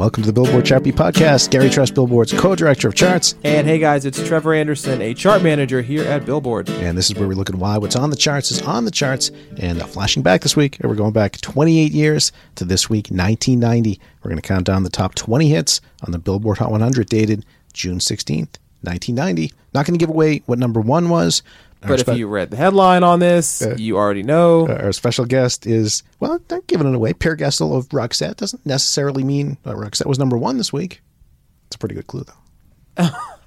welcome to the Billboard Beat Podcast. Gary Trust, Billboard's co-director of charts. And hey guys, it's Trevor Anderson, a chart manager here at Billboard. And this is where we look at why what's on the charts is on the charts. And uh, flashing back this week, we're going back 28 years to this week, 1990. We're going to count down the top 20 hits on the Billboard Hot 100 dated June 16th, 1990. Not going to give away what number one was. But if you read the headline on this, you already know. uh, our special guest is, well, not giving it away. Pierre Gestel of Roxette doesn't necessarily mean uh, Roxette was number one this week. It's a pretty good clue, though.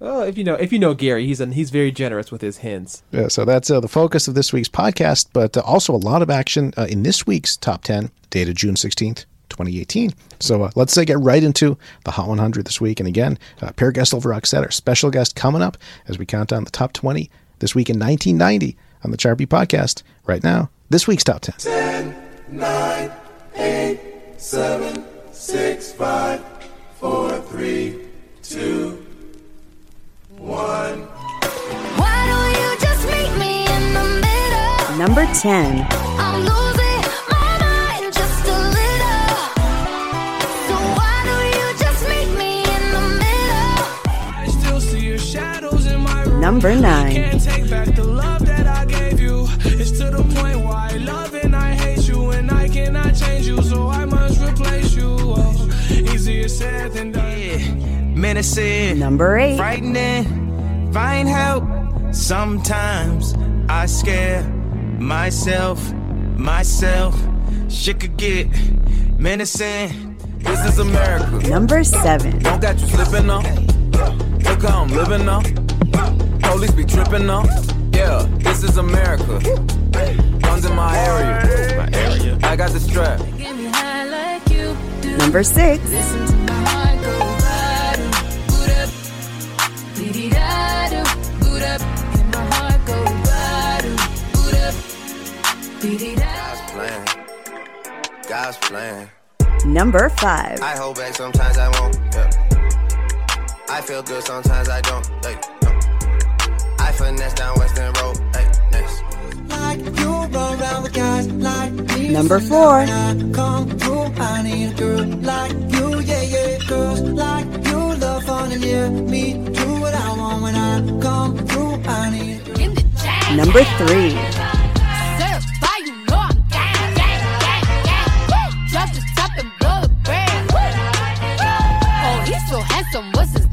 Well, if you know, if you know Gary, he's an, he's very generous with his hints. Yeah, so that's uh, the focus of this week's podcast, but uh, also a lot of action uh, in this week's top 10, dated June 16th, 2018. So uh, let's say get right into the Hot 100 this week. And again, uh, guest Gestel Roxette, our special guest, coming up as we count down the top 20 this week in 1990 on the Charpy Podcast. Right now, this week's top 10. 10 9, 8, 7, 6, 5, 4, 3, 2, 1. Number 10. Than done. Menacing, Number 8. frightening, find help. Sometimes I scare myself, myself. Shit could get menacing. This is America. Number 7. Don't got you slipping up. Look how I'm living up. Police be tripping up. Yeah, this is America. Guns in my area. My area. I got the strap. Get me high like you do. Number 6. Listen to my heart go bottom, boot up, dee-dee-da-do, boot up, and my heart go bottom, boot up, dee-dee-da. Playing. God's playing. Number 5. I hold back sometimes I won't. Yeah. I feel good sometimes I don't. Hey, no. I finesse down Western Road. Hey, next. Like you run around with guys like me. Number 4. come through. I need a girl like you, yeah, yeah. Girls like you love fun and yeah, me do what I want when I come through. I need a girl. Give me jack. Number 3. Certified, you know I'm gang, gang, gang, gang. Woo! Drop the top and blow the brand. Oh, he's so handsome. What's his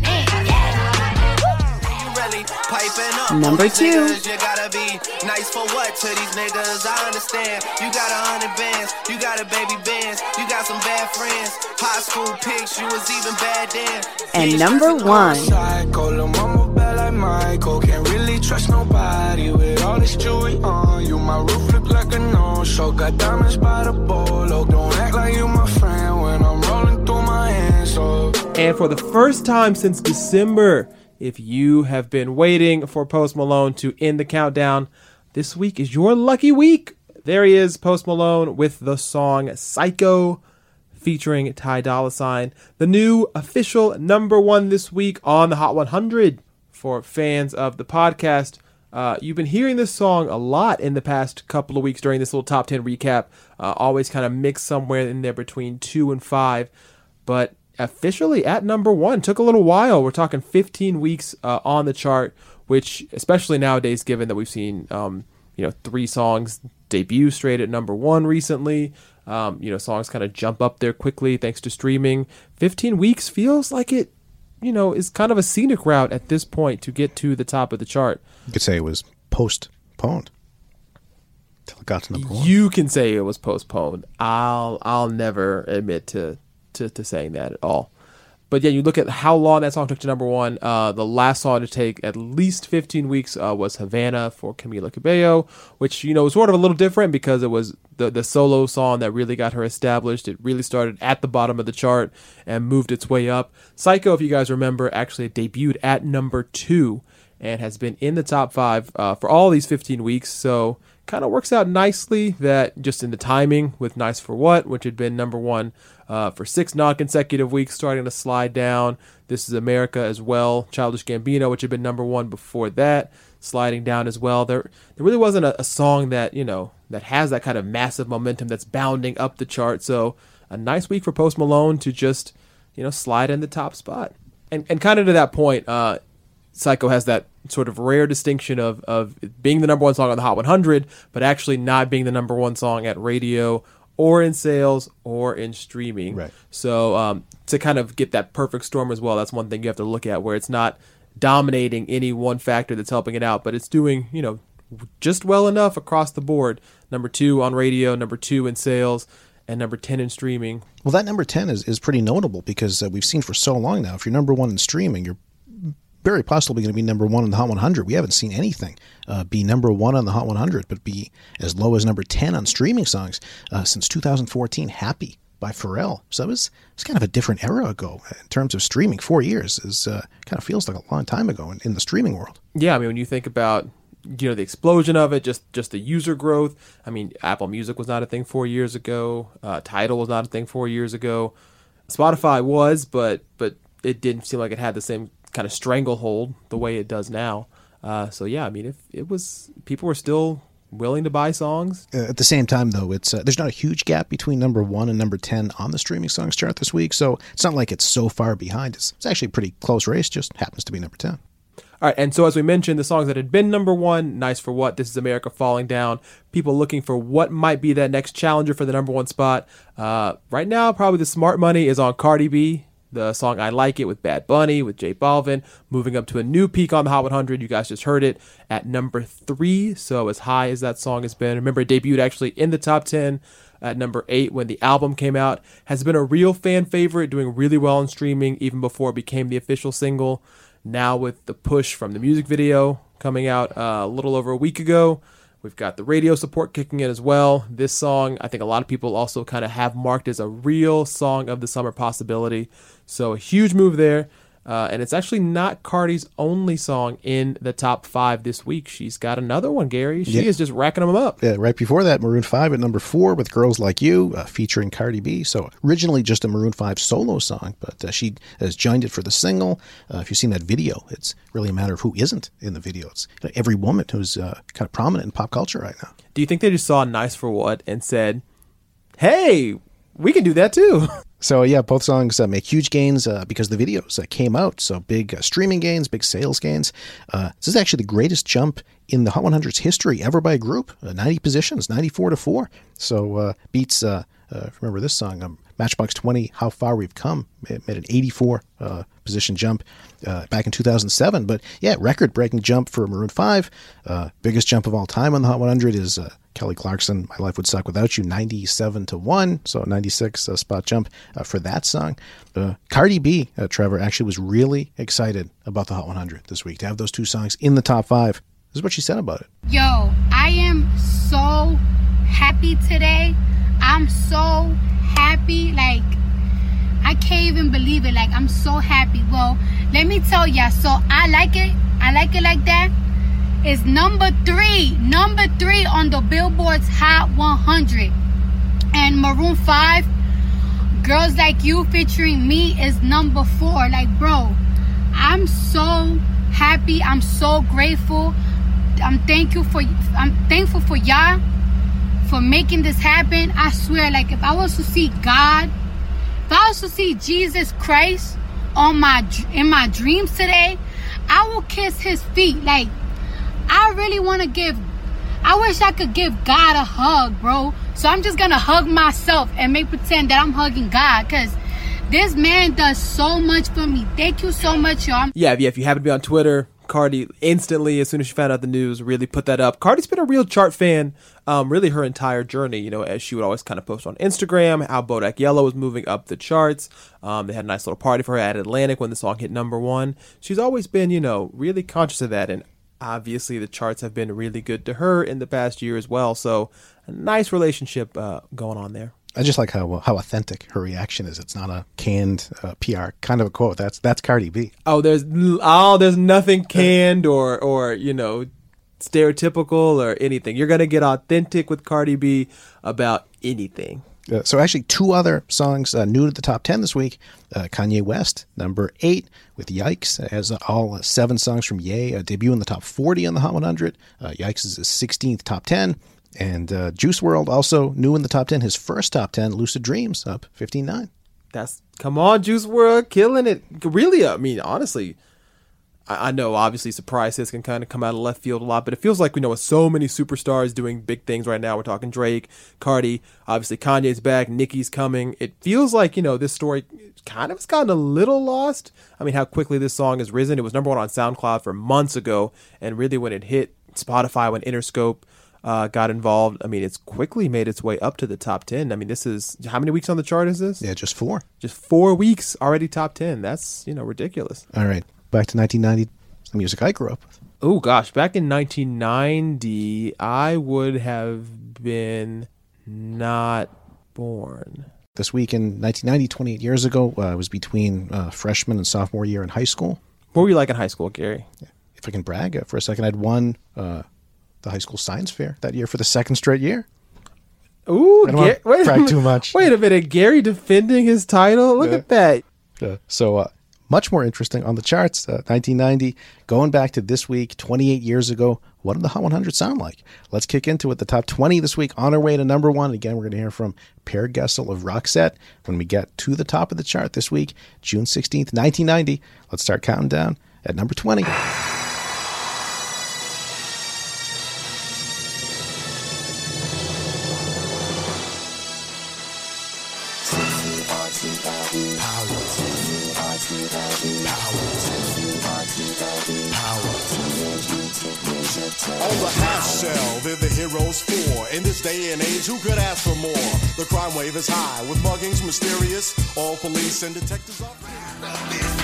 Number two. niggas, You gotta be nice for what to these niggas? I understand. You got a hundred bands, you got a baby bands, you got some bad friends. High school pics, you was even bad then. And number 1. Psycho, lil' mama bad like Michael. Can't really trust nobody with all this jewelry on. You my roof look like a no-show. Got diamonds by the bolo. Don't act like you my friend when I'm rolling through my hands. So And for the first time since December, if you have been waiting for Post Malone to end the countdown, this week is your lucky week. There he is, Post Malone, with the song Psycho featuring Ty Dolla Sign, the new official number one this week on the Hot 100 for fans of the podcast. Uh, you've been hearing this song a lot in the past couple of weeks during this little top 10 recap. Uh, always kind of mixed somewhere in there between two and five. But officially at number one, took a little while. We're talking 15 weeks uh, on the chart, which, especially nowadays, given that we've seen, um, you know, three songs debut straight at number one recently. Um, you know, songs kind of jump up there quickly thanks to streaming. 15 weeks feels like it, you know, is kind of a scenic route at this point to get to the top of the chart. You could say it was postponed till it got to number one. You can say it was postponed. I'll I'll never admit to to, to saying that at all. But yeah, you look at how long that song took to number one. Uh, the last song to take at least 15 weeks uh, was Havana for Camila Cabello, which you know was sort of a little different because it was the the solo song that really got her established. It really started at the bottom of the chart and moved its way up. Psycho, if you guys remember, actually debuted at number two and has been in the top five uh, for all these 15 weeks. So kind of works out nicely that just in the timing with Nice for What, which had been number one uh, for six non consecutive weeks, starting to slide down. This is America as well. Childish Gambino, which had been number one before that, sliding down as well. There, there really wasn't a, a song that, you know, that has that kind of massive momentum that's bounding up the chart. So a nice week for Post Malone to just, you know, slide in the top spot. And, and kind of to that point, uh, Psycho has that sort of rare distinction of, of being the number one song on the Hot 100, but actually not being the number one song at radio or in sales or in streaming. Right. So um, to kind of get that perfect storm as well, that's one thing you have to look at where it's not dominating any one factor that's helping it out, but it's doing, you know, just well enough across the board. Number two on radio, number two in sales, and number 10 in streaming. Well, that number 10 is, is pretty notable because uh, we've seen for so long now, if you're number one in streaming, you're very possibly going to be number one in the Hot 100. We haven't seen anything uh, be number one on the Hot 100, but be as low as number 10 on streaming songs uh, since 2014. Happy by Pharrell. So it was, it's kind of a different era ago in terms of streaming. Four years is uh, kind of feels like a long time ago in, in the streaming world. Yeah, I mean, when you think about you know the explosion of it, just just the user growth. I mean, Apple Music was not a thing four years ago. Uh, was not a thing four years ago. Spotify was, but but it didn't seem like it had the same kind of stranglehold the way it does now. Uh, so yeah, I mean, if it was people were still willing to buy songs. Uh, at the same time, though, it's uh, there's not a huge gap between number one and number ten on the streaming songs chart this week, so it's not like it's so far behind. It's, it's actually a pretty close race. Just happens to be number ten. All right, and so as we mentioned, the songs that had been number one, Nice for What, This is America Falling Down, people looking for what might be that next challenger for the number one spot. Uh, right now, probably the smart money is on Cardi B, the song I Like It with Bad Bunny, with J Balvin, moving up to a new peak on the Hot 100. You guys just heard it at number three, so as high as that song has been. Remember, it debuted actually in the top 10 at number eight when the album came out. Has been a real fan favorite, doing really well in streaming even before it became the official single. Now, with the push from the music video coming out uh, a little over a week ago, we've got the radio support kicking in as well. This song, I think a lot of people also kind of have marked as a real song of the summer possibility. So, a huge move there. Uh, and it's actually not Cardi's only song in the top five this week. She's got another one, Gary. She Yeah. is just racking them up. Yeah, right before that, Maroon 5 at number four with Girls Like You, uh, featuring Cardi B. So originally just a Maroon 5 solo song, but uh, she has joined it for the single. Uh, if you've seen that video, it's really a matter of who isn't in the video. It's every woman who's uh, kind of prominent in pop culture right now. Do you think they just saw Nice for What and said, hey, we can do that too? So yeah, both songs uh, make huge gains uh, because the videos uh, came out. So big uh, streaming gains, big sales gains. Uh, this is actually the greatest jump in the Hot 100's history ever by a group. Uh, 90 positions, 94 to four. So beats. Remember this song, um, Matchbox 20. How far we've come. It made an 84 uh, position jump uh, back in 2007. But yeah, record-breaking jump for Maroon 5. Uh, biggest jump of all time on the Hot 100 is. Uh, Kelly Clarkson, My Life Would Suck Without You, 97 to 1. So 96 uh, spot jump uh, for that song. Cardi B, Trevor, actually was really excited about the Hot 100 this week to have those two songs in the top five. This is what she said about it. Yo, I am so happy today. I'm so happy. Like, I can't even believe it. Like, I'm so happy. Well, let me tell ya. So, I like it. I like it like that. It's number three. Number three on the Billboard's Hot 100. And Maroon 5, Girls Like You featuring me is number four. Like, bro, I'm so happy. I'm so grateful. I'm thankful for I'm thankful for y'all for making this happen. I swear, like if I was to see God, if I was to see Jesus Christ on my in my dreams today, I will kiss his feet. Like I really want to give I wish I could give God a hug, bro. So I'm just gonna hug myself and make pretend that I'm hugging God because this man does so much for me. Thank you so much, y'all. Yeah, yeah. If you happen to be on Twitter, Cardi instantly, as soon as she found out the news, really put that up. Cardi's been a real chart fan, um, really her entire journey. You know, as she would always kind of post on Instagram how Bodak Yellow was moving up the charts. Um, they had a nice little party for her at Atlantic when the song hit number one. She's always been, you know, really conscious of that, and obviously the charts have been really good to her in the past year as well. So, a nice relationship uh, going on there. I just like how how authentic her reaction is. It's not a canned uh, PR kind of a quote. That's that's Cardi B. Oh, there's oh, there's nothing canned or or you know stereotypical or anything. You're gonna get authentic with Cardi B about anything. Uh, so actually, two other songs uh, new to the top ten this week. Uh, Kanye West, number eight, with "Yikes," as all seven songs from Ye uh, debut in the top forty on the Hot 100. Uh, "Yikes" is his sixteenth top ten, and uh, Juice World also new in the top ten. His first top ten, "Lucid Dreams," up fifteen nine. That's come on, Juice World, killing it. Really, I mean, honestly, I, I know obviously surprise hits can kind of come out of left field a lot, but it feels like we know with so many superstars doing big things right now. We're talking Drake, Cardi, obviously Kanye's back, Nicki's coming. It feels like you know this story kind of has gotten a little lost. I mean, how quickly this song has risen. It was number one on SoundCloud for months ago, and really when it hit Spotify, when Interscope uh, got involved, I mean, it's quickly made its way up to the top ten. I mean, this is how many weeks on the chart is this? Yeah, just four. Just four weeks already top ten. That's you know ridiculous. All right, back to 1990, the music I grew up with. Oh gosh, back in 1990, I would have been not born. This week in 1990, 28 years ago, uh, I was between uh, freshman and sophomore year in high school. What were you like in high school, Gary? If I can brag uh, for a second, I'd won uh, the high school science fair that year for the second straight year. Ooh, wanna wait, a too much. Wait a minute, Gary defending his title. Look Yeah. at that. Uh, so uh, much more interesting on the charts. Uh, 1990, going back to this week, 28 years ago. What did the Hot 100 sound like? Let's kick into it. The top 20 this week on our way to number one. Again, we're going to hear from Per Gessel of Roxette when we get to the top of the chart this week, June 16th, 1990. Let's start counting down at number 20. On the half shell, they're the heroes for. In this day and age, who could ask for more? The crime wave is high, with muggings mysterious. All police and detectives are.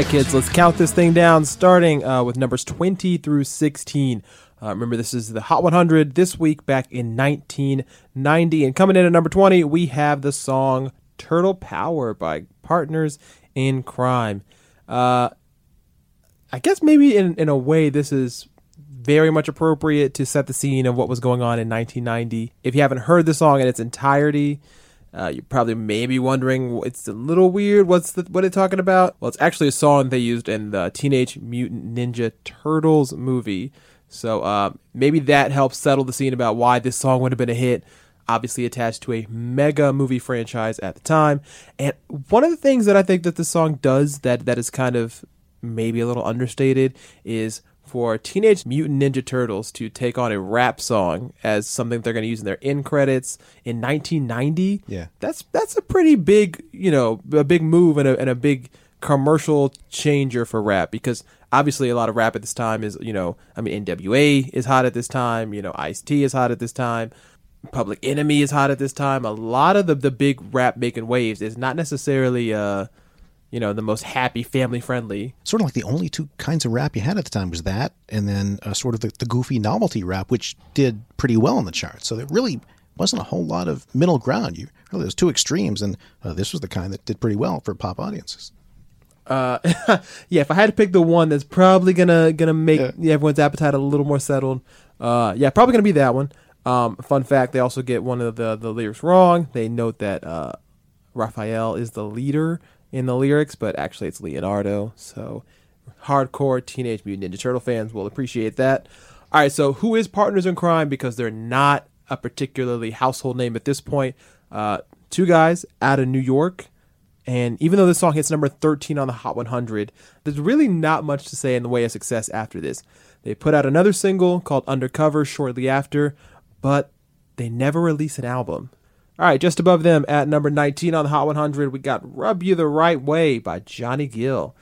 Right, kids, let's count this thing down, starting uh, with numbers 20 through 16. Uh, remember, this is the Hot 100 this week back in 1990. And coming in at number 20, we have the song Turtle Power by Partners in Crime. Uh, I guess maybe in in a way this is very much appropriate to set the scene of what was going on in 1990. If you haven't heard the song in its entirety, uh, you're probably maybe wondering it's a little weird. What's the what it's talking about? Well, it's actually a song they used in the Teenage Mutant Ninja Turtles movie. So uh, maybe that helps settle the scene about why this song would have been a hit. Obviously attached to a mega movie franchise at the time. And one of the things that I think that the song does that that is kind of maybe a little understated is for Teenage Mutant Ninja Turtles to take on a rap song as something they're going to use in their end credits in 1990. Yeah. That's that's a pretty big, you know, a big move and a, and a big commercial changer for rap because obviously a lot of rap at this time is, you know, I mean NWA is hot at this time, you know, Ice-T is hot at this time. Public Enemy is hot at this time. A lot of the the big rap making waves is not necessarily uh you know the most happy family friendly Sort of like the only two kinds of rap you had at the time was that, and then uh, sort of the, the goofy novelty rap, which did pretty well on the charts. So there really wasn't a whole lot of middle ground. You really there's two extremes, and uh, this was the kind that did pretty well for pop audiences. uh yeah if i had to pick the one that's probably gonna gonna make everyone's appetite a little more settled uh yeah probably gonna be that one um fun fact they also get one of the the lyrics wrong they note that uh raphael is the leader in the lyrics but actually it's leonardo. So hardcore teenage mutant ninja turtle fans will appreciate that. All right so who is partners in crime? Because they're not a particularly household name at this point. Uh two guys out of new york. And even though this song hits number 13 on the Hot 100, there's really not much to say in the way of success after this. They put out another single called Undercover shortly after, but they never release an album. All right, just above them at number 19 on the Hot 100, we got Rub You the Right Way by Johnny Gill.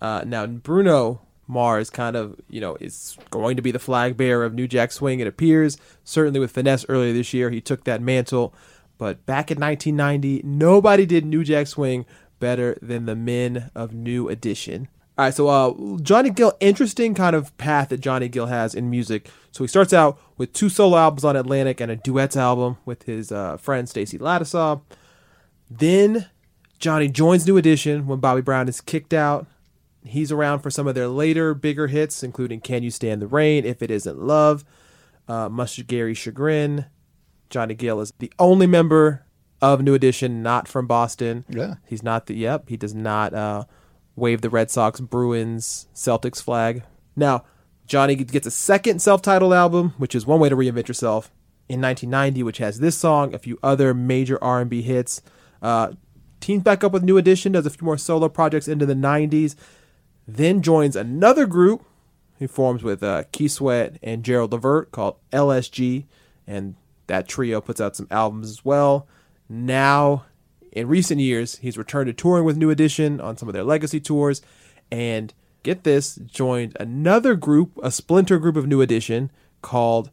Uh, now, Bruno Mars kind of, you know, is going to be the flag bearer of New Jack Swing, it appears. Certainly with Finesse earlier this year, he took that mantle. But back in 1990, nobody did New Jack Swing better than the men of New Edition. All right, so uh, Johnny Gill, interesting kind of path that Johnny Gill has in music. So he starts out with two solo albums on Atlantic and a duets album with his uh, friend Stacy Ladisaw. Then Johnny joins New Edition when Bobby Brown is kicked out. He's around for some of their later bigger hits, including Can You Stand the Rain, If It Isn't Love, uh, Must Gary Chagrin. Johnny Gill is the only member of New Edition not from Boston. Yeah. He's not the, yep, he does not uh, wave the Red Sox, Bruins, Celtics flag. Now, Johnny gets a second self titled album, which is one way to reinvent yourself, in 1990, which has this song, a few other major R&B hits. Uh, teams back up with New Edition, does a few more solo projects into the 90s, then joins another group he forms with uh, Keith Sweat and Gerald Levert called LSG, and that trio puts out some albums as well. Now, in recent years, he's returned to touring with New Edition on some of their legacy tours, and get this, joined another group, a splinter group of New Edition called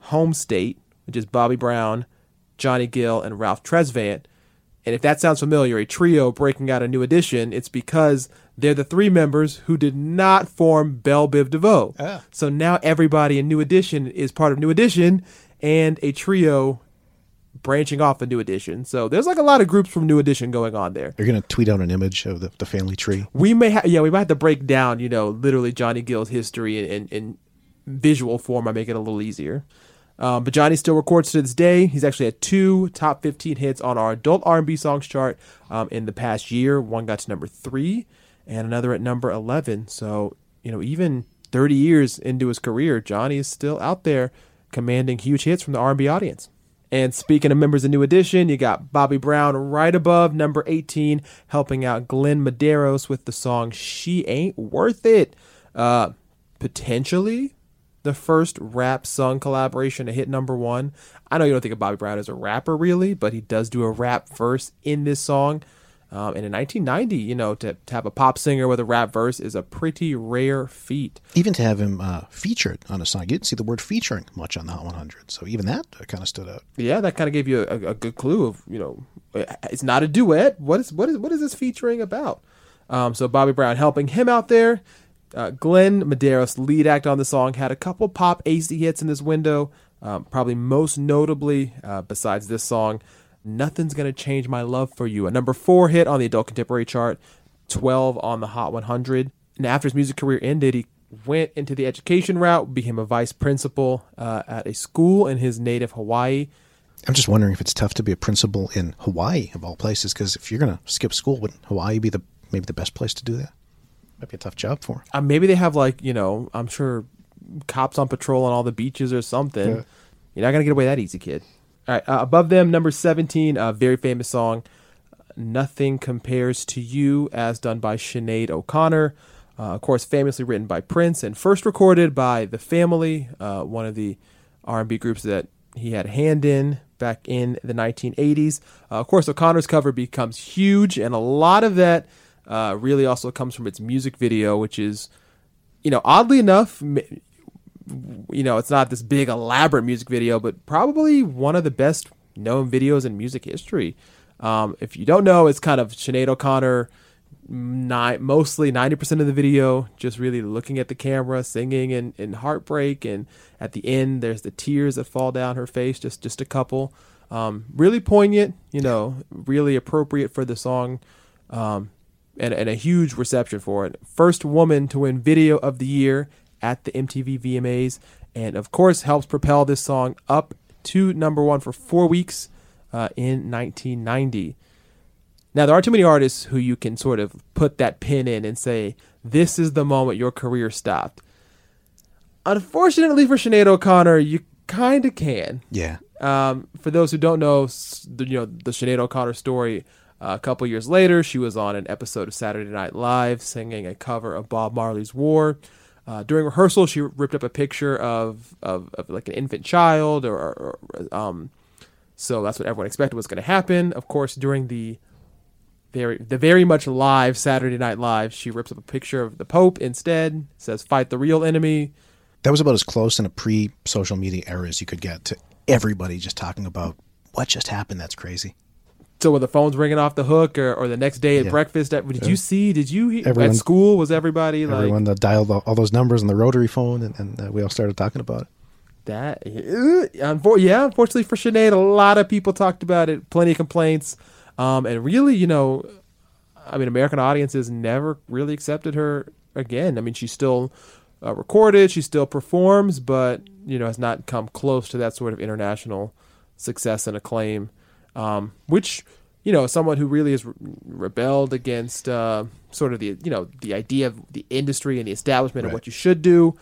Home State, which is Bobby Brown, Johnny Gill, and Ralph Tresvant. And if that sounds familiar, a trio breaking out a new edition, it's because they're the three members who did not form Belle Biv DeVoe. Ah. So now everybody in New Edition is part of New Edition and a trio branching off a New Edition. So there's like a lot of groups from New Edition going on there. You're going to tweet out an image of the, the family tree. We may have, yeah, we might have to break down, you know, literally Johnny Gill's history in, in, in visual form. I make it a little easier. Um, but Johnny still records to this day. He's actually had two top 15 hits on our adult R&B songs chart um, in the past year. One got to number three, and another at number 11. So you know, even 30 years into his career, Johnny is still out there commanding huge hits from the R&B audience. And speaking of members of New Edition, you got Bobby Brown right above number 18, helping out Glenn Medeiros with the song She Ain't Worth It. Uh, potentially the first rap song collaboration to hit number one. I know you don't think of Bobby Brown as a rapper really, but he does do a rap verse in this song. Um, and in 1990, you know, to, to have a pop singer with a rap verse is a pretty rare feat. Even to have him uh, featured on a song, you didn't see the word featuring much on the Hot 100. So even that uh, kind of stood out. Yeah, that kind of gave you a, a good clue of you know, it's not a duet. What is what is what is this featuring about? Um, so Bobby Brown helping him out there. Uh, Glenn Medeiros, lead act on the song, had a couple pop AC hits in this window. Um, probably most notably, uh, besides this song, "Nothing's Gonna Change My Love for You," a number four hit on the adult contemporary chart. 12 on the Hot 100. And after his music career ended, he went into the education route, became a vice principal uh, at a school in his native Hawaii. I'm just wondering if it's tough to be a principal in Hawaii of all places, because if you're going to skip school, wouldn't Hawaii be the maybe the best place to do that? Might be a tough job for him. Uh, maybe they have like you know, I'm sure cops on patrol on all the beaches or something. Yeah. You're not gonna get away that easy, kid. Right, uh, above them, number 17, a very famous song, "Nothing Compares to You," as done by Sinead O'Connor. Uh, of course, famously written by Prince and first recorded by The Family, uh, one of the R&B groups that he had hand in back in the 1980s. Uh, of course, O'Connor's cover becomes huge, and a lot of that uh, really also comes from its music video, which is, you know, oddly enough, you know, it's not this big elaborate music video, but probably one of the best known videos in music history. Um, if you don't know, it's kind of Sinead O'Connor, ni- mostly 90% of the video, just really looking at the camera, singing in, in heartbreak. And at the end, there's the tears that fall down her face, just, just a couple. Um, really poignant, you know, really appropriate for the song. Um, and, and a huge reception for it. First woman to win Video of the Year at the MTV VMAs, and of course helps propel this song up to number one for four weeks uh, in 1990. Now there aren't too many artists who you can sort of put that pin in and say this is the moment your career stopped. Unfortunately for Sinead O'Connor, you kind of can. Yeah. Um, for those who don't know, the, you know the Sinead O'Connor story. Uh, a couple years later, she was on an episode of Saturday Night Live singing a cover of Bob Marley's "War." Uh, during rehearsal, she ripped up a picture of, of, of like an infant child, or, or um, so that's what everyone expected was going to happen. Of course, during the very the very much live Saturday Night Live, she rips up a picture of the Pope instead. Says, "Fight the real enemy." That was about as close in a pre social media era as you could get to everybody just talking about what just happened. That's crazy. So when the phone's ringing off the hook, or, or the next day at Yeah. breakfast, did you see? Did you he- Everyone- at school? Was everybody like Everyone that dialed all all those numbers on the rotary phone, and, and uh, we all started talking about it. that? Uh, yeah, unfortunately for Sinead, a lot of people talked about it. Plenty of complaints, um, and really, you know, I mean, American audiences never really accepted her again. I mean, she's still uh, recorded, she still performs, but you know, has not come close to that sort of international success and acclaim. Um, which, you know, someone who really has re- rebelled against uh, sort of the you know the idea of the industry and the establishment of Right. what you should do.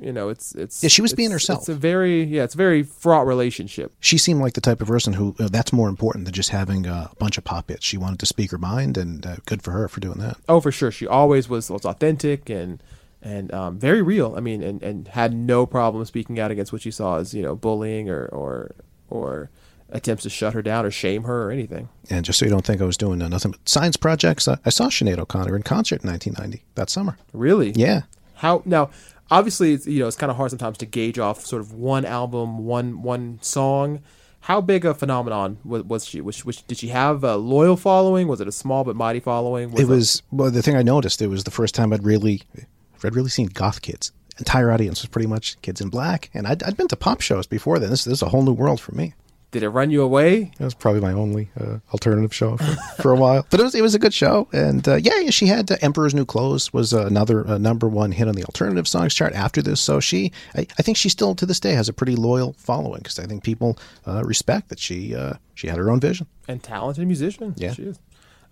You know, it's it's Yeah, she was being herself. It's a very yeah, it's a very fraught relationship. She seemed like the type of person who uh, that's more important than just having a bunch of pop hits. She wanted to speak her mind, and uh, good for her for doing that. Oh, for sure. She always was was authentic and and um, very real. I mean, and, and had no problem speaking out against what she saw as you know bullying or or or attempts to shut her down or shame her or anything. And just so you don't think I was doing nothing but science projects, uh, I saw Sinead O'Connor in concert in 1990 that summer. Really? Yeah. How now? Obviously, it's, you know, it's kind of hard sometimes to gauge off sort of one album, one one song. How big a phenomenon was, was she? Was, was did she have a loyal following? Was it a small but mighty following? it was well. The thing I noticed it was the first time I'd really, I'd really seen goth kids. Entire audience was pretty much kids in black, and I'd, I'd been to pop shows before then. This, this is a whole new world for me. Did it run you away? It was probably my only uh, alternative show for, for a while, but it was it was a good show. And uh, yeah, yeah, she had uh, "Emperor's New Clothes" was uh, another uh, number one hit on the alternative songs chart after this. So she, I, I think she still to this day has a pretty loyal following because I think people uh, respect that she uh, she had her own vision. and talented musician. Yeah. she is.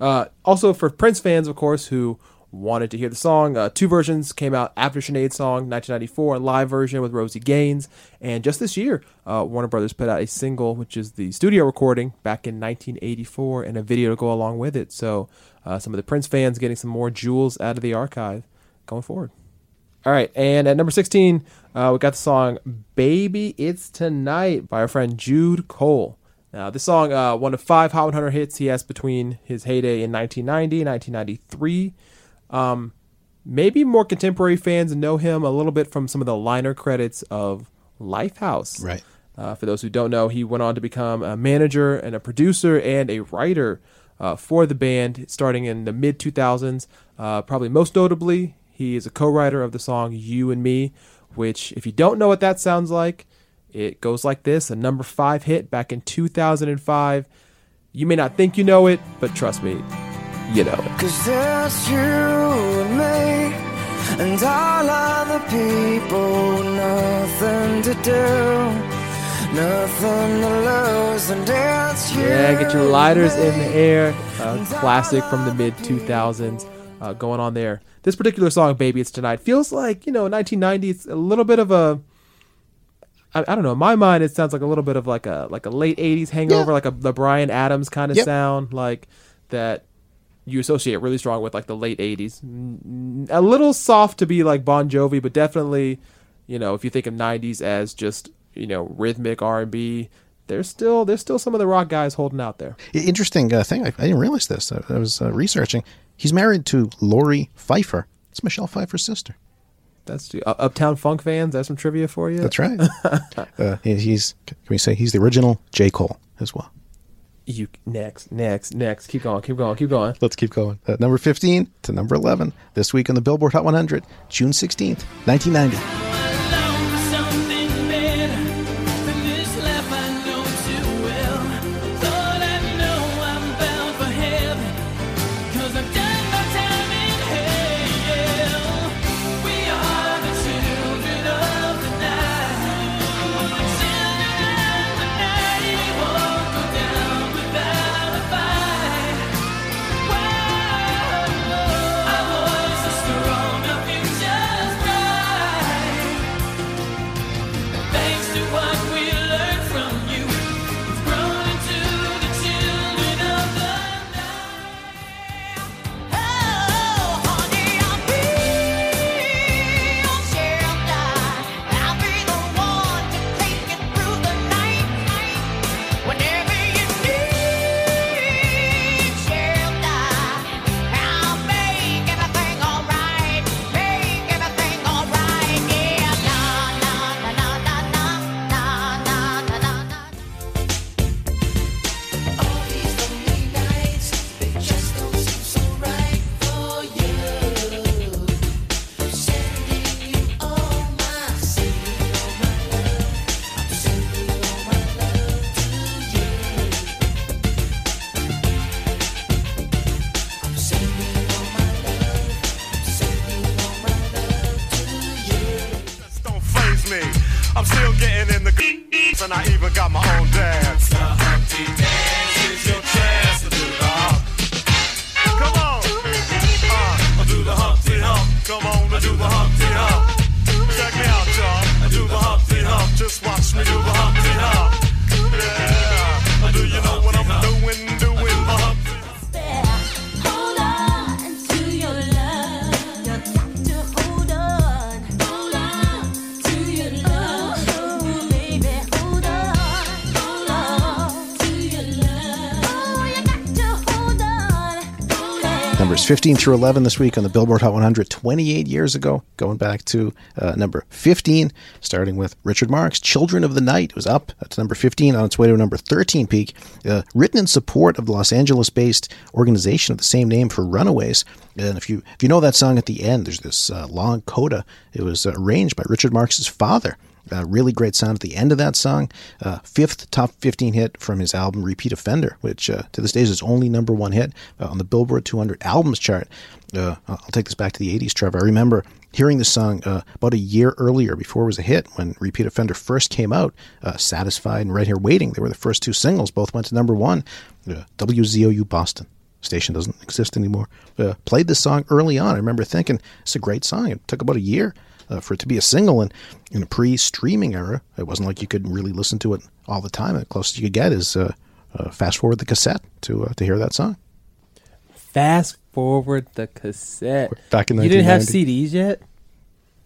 Uh, also, for Prince fans, of course, who wanted to hear the song, uh, two versions came out after Sinead's song, 1994, a live version with Rosie Gaines, and just this year, uh, Warner Brothers put out a single, which is the studio recording back in 1984, and a video to go along with it. So, uh, some of the Prince fans getting some more jewels out of the archive going forward. All right, and at number 16, uh, we got the song Baby It's Tonight by our friend Jude Cole. Now, this song, uh, one of five Hot 100 hits he has between his heyday in 1990 and 1993. Um, maybe more contemporary fans know him a little bit from some of the liner credits of Lifehouse. Right. Uh, for those who don't know, he went on to become a manager and a producer and a writer uh, for the band starting in the mid 2000s. Uh, probably most notably, he is a co writer of the song You and Me, which, if you don't know what that sounds like, it goes like this a number five hit back in 2005. You may not think you know it, but trust me, you know. Cause there's you and me and all other people, nothing to do, nothing to lose, and it's you. Yeah, get your lighters in the air. Classic from the mid 2000s uh, going on there. This particular song, Baby It's Tonight, feels like, you know, 1990. It's a little bit of a. I, I don't know. In my mind, it sounds like a little bit of like a like a late '80s hangover, like a the Brian Adams kind of Yep. sound, like that you associate really strong with like the late '80s. Mm, A little soft to be like Bon Jovi, but definitely, you know, if you think of '90s as just you know rhythmic R&B, there's still there's still some of the rock guys holding out there. Interesting uh, thing. I, I didn't realize this. I, I was uh, researching. He's married to Lori Pfeiffer. It's Michelle Pfeiffer's sister. That's uh, Uptown Funk fans. That's some trivia for you. That's right. uh, he- he's can we say he's the original J Cole as well. You next, next, next. Keep going, keep going, keep going. Let's keep going. Uh, number 15 to number 11 this week on the Billboard Hot 100, June 16th, 1990. 15 through 11 this week on the Billboard Hot 100, 28 years ago, going back to uh, number 15, starting with Richard Marx, Children of the Night It was up to number 15 on its way to number 13 peak, uh, written in support of the Los Angeles based organization of the same name for Runaways. And if you if you know that song at the end, there's this uh, long coda. It was uh, arranged by Richard Marx's father. Uh, really great sound at the end of that song. Uh, fifth top 15 hit from his album Repeat Offender, which uh, to this day is his only number one hit uh, on the Billboard 200 albums chart. Uh, I'll take this back to the 80s, Trevor. I remember hearing this song uh, about a year earlier before it was a hit when Repeat Offender first came out. Satisfied and Right Here Waiting, they were the first two singles, both went to number one. WZOU Boston. Station doesn't exist anymore. Uh, played this song early on. I remember thinking it's a great song. It took about a year uh, for it to be a single, and in a pre-streaming era, it wasn't like you could really listen to it all the time. The closest you could get is uh, uh, fast forward the cassette to uh, to hear that song. Fast forward the cassette. Back in you didn't have CDs yet.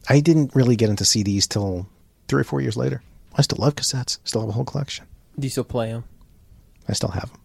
I didn't really get into CDs till three or four years later. I still love cassettes. Still have a whole collection. Do you still play them? I still have them.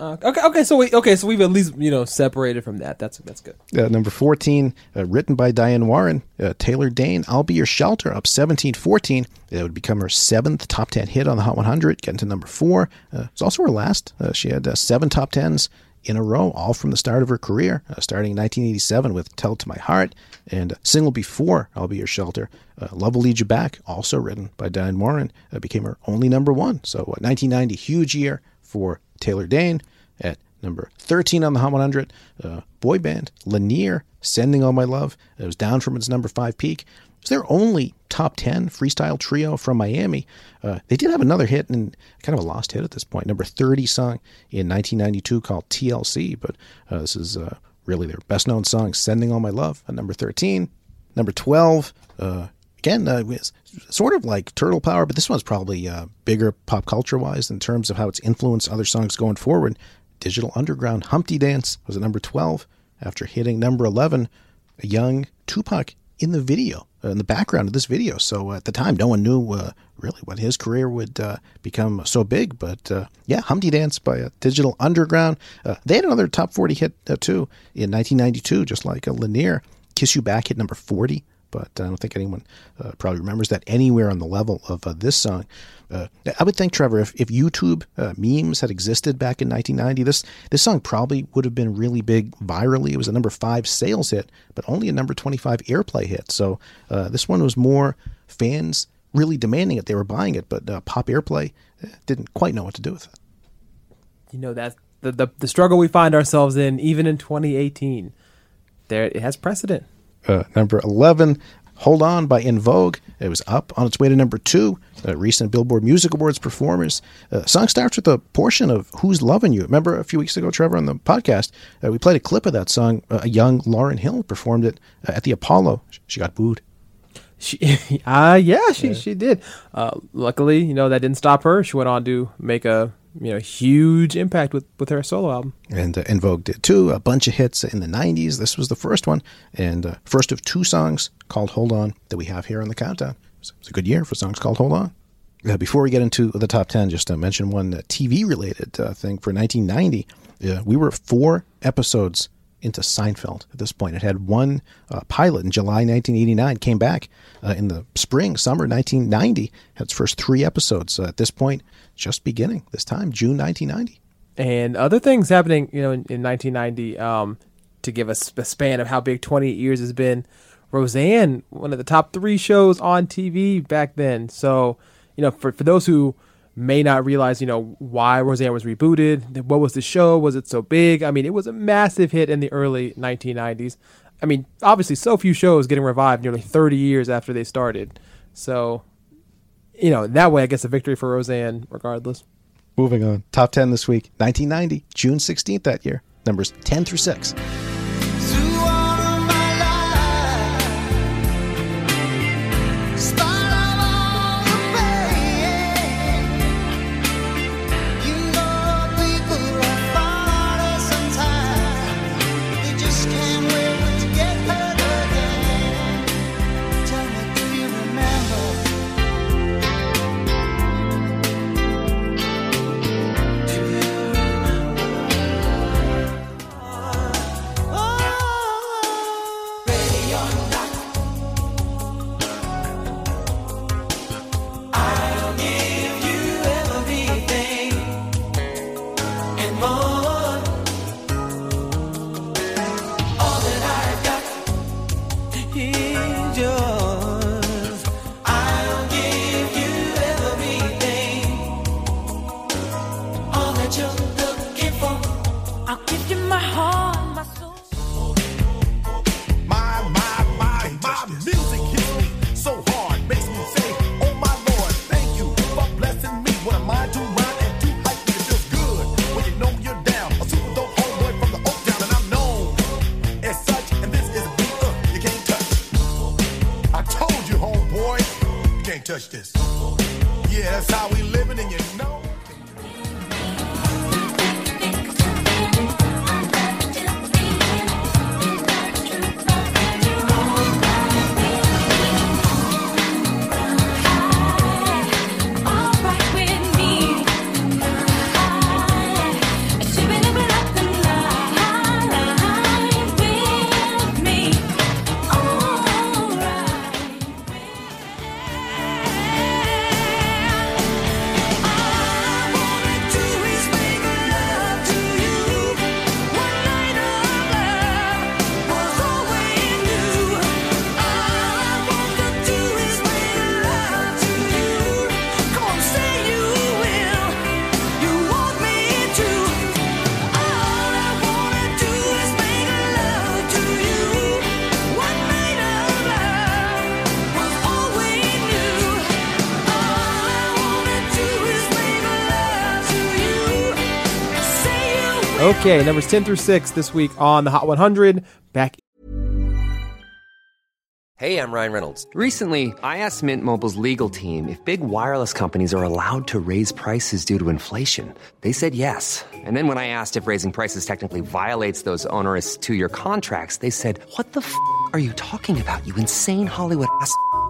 Uh, okay, okay, so we okay, so we've at least you know separated from that. That's that's good. Uh, number 14, uh, written by Diane Warren, uh, Taylor Dane, I'll Be Your Shelter, up 17 14. It would become her seventh top 10 hit on the Hot 100, getting to number four. Uh, it's also her last. Uh, she had seven top 10s in a row, all from the start of her career, starting in 1987 with Tell to My Heart, and single before I'll Be Your Shelter, Love Will Lead You Back, also written by Diane Warren, became her only number one. So, uh, 1990, huge year for Taylor Dane. At Number 13 on the Hot 100, uh, boy band Lanier, Sending All My Love. It was down from its number five peak. It was their only top 10 freestyle trio from Miami. Uh, they did have another hit and kind of a lost hit at this point, number 30 song in 1992 called TLC, but uh, this is uh, really their best known song, Sending All My Love, at number 13. Number 12, uh, again, uh, sort of like Turtle Power, but this one's probably uh, bigger pop culture wise in terms of how it's influenced other songs going forward. Digital Underground Humpty Dance was at number 12 after hitting number 11, a young Tupac in the video, uh, in the background of this video. So uh, at the time, no one knew uh, really what his career would uh, become so big. But yeah, Humpty Dance by Digital Underground. They had another top 40 hit too in 1992, just like a Lanier. Kiss You Back hit number 40 but I don't think anyone uh, probably remembers that anywhere on the level of uh, this song. Uh, I would think, Trevor, if, if YouTube uh, memes had existed back in 1990, this this song probably would have been really big virally. It was a number five sales hit, but only a number 25 airplay hit. So uh, this one was more fans really demanding it. They were buying it, but uh, pop airplay eh, didn't quite know what to do with it. You know that's the, the the struggle we find ourselves in, even in 2018. There, it has precedent. Uh, number 11 hold on by En Vogue. It was up on its way to number two uh, recent billboard music awards performers uh, song starts with a portion of who's loving you. Remember a few weeks ago trevor on the podcast uh, we played a clip of that song uh, a young Lauryn Hill performed it uh, at the apollo. She got booed. She, uh, yeah, she she did. Uh, luckily, you know that didn't stop her. She went on to make a you know huge impact with with her solo album. and uh, Vogue did too. A bunch of hits in the 90s. This was the first one, and uh, first of two songs called Hold On that we have here on the countdown. It was, a good year for songs called Hold On. Uh, before we get into the top 10, just to mention one uh, TV related uh, thing for 1990. Uh, we were four episodes into Seinfeld at this point. It had one uh, pilot in July 1989, came back uh, in the spring, summer 1990, had its first three episodes. At this point, just beginning this time, June 1990. and other things happening, you know, in, in 1990. Um, to give us a span of how big 28 years has been, Roseanne, one of the top three shows on TV back then. So, you know, for for those who may not realize, you know, why Roseanne was rebooted, what was the show, was it so big? I mean, it was a massive hit in the early 1990s. I mean, obviously, so few shows getting revived nearly 30 years after they started. So, you know, that way, I guess a victory for Roseanne, regardless. Moving on. Top 10 this week. 1990, June 16th that year. Numbers 10 through 6. Okay, numbers 10 through 6 this week on the Hot 100. Back Hey, I'm Ryan Reynolds. Recently, I asked Mint Mobile's legal team if big wireless companies are allowed to raise prices due to inflation. They said yes. And then when I asked if raising prices technically violates those onerous two year contracts, they said, What the f are you talking about, you insane Hollywood ass?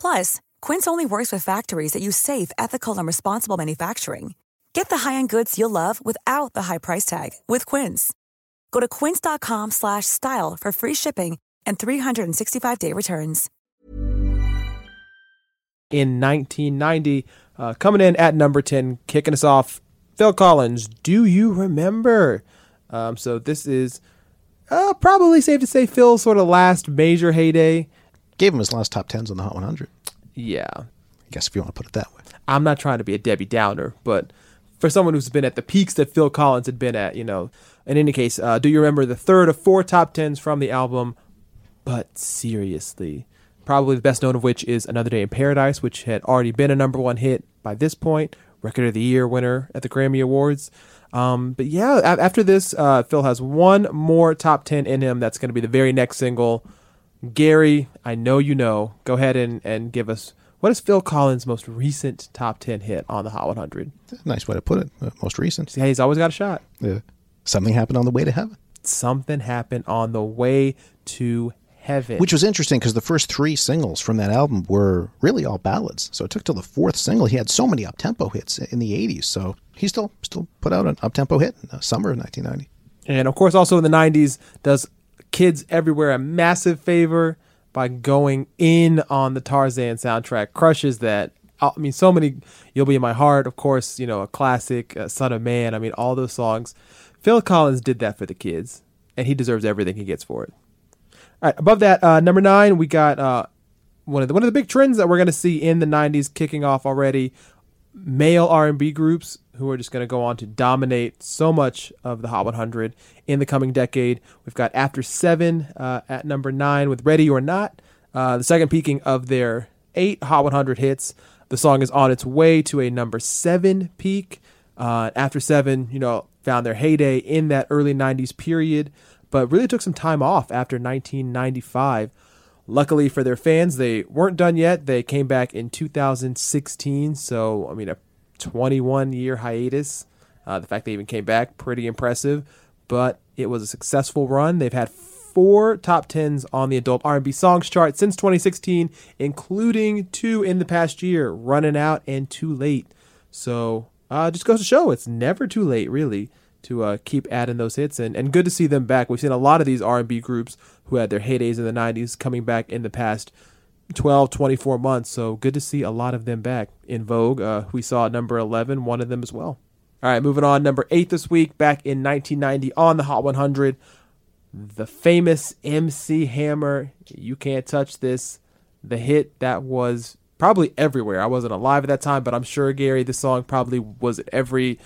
Plus, Quince only works with factories that use safe, ethical, and responsible manufacturing. Get the high-end goods you'll love without the high price tag with Quince. Go to quince.com slash style for free shipping and 365-day returns. in 1990. Uh, coming in at number 10, kicking us off, Phil Collins, Do You Remember? Um, so this is uh, probably safe to say Phil's sort of last major heyday. Gave him his last top tens on the Hot 100. Yeah. I guess if you want to put it that way. I'm not trying to be a Debbie Downer, but for someone who's been at the peaks that Phil Collins had been at, you know, in any case, uh, do you remember the third of four top tens from the album? But seriously, probably the best known of which is Another Day in Paradise, which had already been a number one hit by this point, Record of the Year winner at the Grammy Awards. Um, but yeah, a- after this, uh, Phil has one more top 10 in him. That's going to be the very next single. Gary, I know you know. Go ahead and, and give us what is Phil Collins' most recent top 10 hit on the Hot 100? Nice way to put it. Uh, most recent. Yeah, he's always got a shot. Yeah. Something happened on the way to heaven. Something happened on the way to heaven. Which was interesting because the first three singles from that album were really all ballads. So it took till the fourth single. He had so many up tempo hits in the 80s. So he still still put out an up tempo hit in the summer of 1990. And of course, also in the 90s, does kids everywhere a massive favor by going in on the Tarzan soundtrack. Crushes that. I mean, so many. You'll Be in My Heart, of course, you know, a classic, uh, Son of Man. I mean, all those songs. Phil Collins did that for the kids, and he deserves everything he gets for it. All right, above that, uh, number nine, we got uh, one of the one of the big trends that we're going to see in the '90s kicking off already. Male R&B groups who are just going to go on to dominate so much of the Hot 100 in the coming decade. We've got After Seven uh, at number nine with Ready or Not, uh, the second peaking of their eight Hot 100 hits. The song is on its way to a number seven peak. Uh, After Seven, you know, found their heyday in that early '90s period, but really took some time off after 1995. Luckily for their fans, they weren't done yet. They came back in 2016, so I mean a 21 year hiatus. Uh, the fact they even came back, pretty impressive. But it was a successful run. They've had four top tens on the adult R&B songs chart since 2016, including two in the past year, "Running Out" and "Too Late." So uh, just goes to show it's never too late, really, to uh, keep adding those hits. And, and good to see them back. We've seen a lot of these R&B groups who had their heydays in the 90s coming back in the past 12, 24 months. So good to see a lot of them back in Vogue. Uh, we saw number 11, one of them as well. All right, moving on. Number eight this week, back in 1990 on the Hot 100, the famous MC Hammer. You can't touch this. The hit that was probably everywhere. I wasn't alive at that time, but I'm sure Gary, the song probably was at every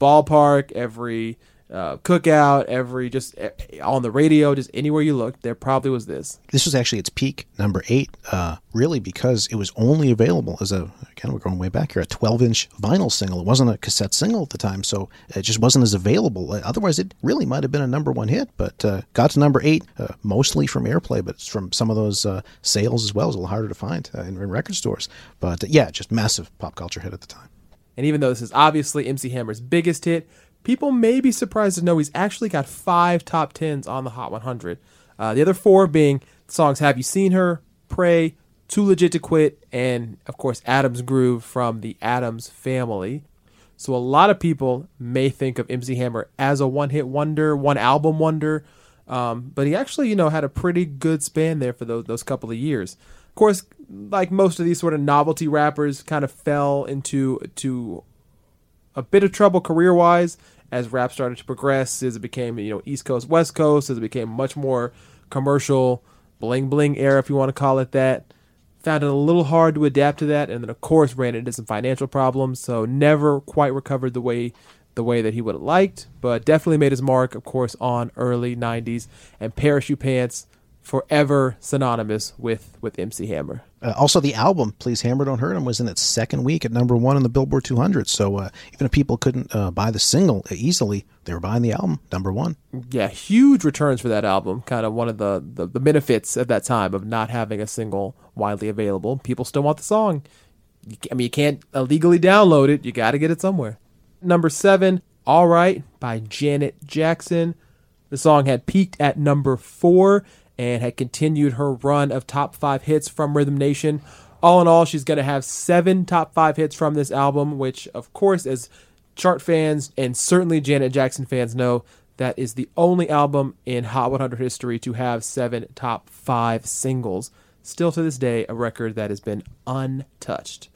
ballpark, every uh, cookout, every just eh, on the radio, just anywhere you looked, there probably was this. This was actually its peak, number eight, uh, really because it was only available as a, again, we're going way back here, a 12 inch vinyl single. It wasn't a cassette single at the time, so it just wasn't as available. Uh, Otherwise, it really might have been a number one hit, but uh, got to number eight, uh, mostly from airplay, but it's from some of those uh, sales as well. It's a little harder to find uh, in, in record stores. But uh, yeah, just massive pop culture hit at the time. And even though this is obviously MC Hammer's biggest hit, people may be surprised to know he's actually got five top tens on the Hot 100. Uh, the other four being songs Have You Seen Her, Pray, Too Legit to Quit, and of course Addams Groove from the Addams family. So a lot of people may think of MC Hammer as a one hit wonder, one album wonder. Um, but he actually, you know, had a pretty good span there for those, those couple of years. Of course, like most of these sort of novelty rappers, kind of fell into to a bit of trouble career wise as rap started to progress, as it became you know East Coast West Coast, as it became much more commercial, bling bling era, if you want to call it that. Found it a little hard to adapt to that, and then of course ran into some financial problems, so never quite recovered the way the way that he would have liked, but definitely made his mark, of course, on early '90s and Parachute Pants, forever synonymous with with MC Hammer. Uh, also, the album "Please Hammer Don't Hurt Him" was in its second week at number one on the Billboard 200. So uh, even if people couldn't uh, buy the single easily, they were buying the album number one. Yeah, huge returns for that album. Kind of one of the, the, the benefits at that time of not having a single widely available. People still want the song. I mean, you can't illegally download it. You got to get it somewhere. Number seven, "All Right" by Janet Jackson. The song had peaked at number four and had continued her run of top five hits from Rhythm Nation. All in all, she's going to have seven top five hits from this album, which, of course, as chart fans and certainly Janet Jackson fans know, that is the only album in Hot 100 history to have seven top five singles. Still to this day, a record that has been untouched.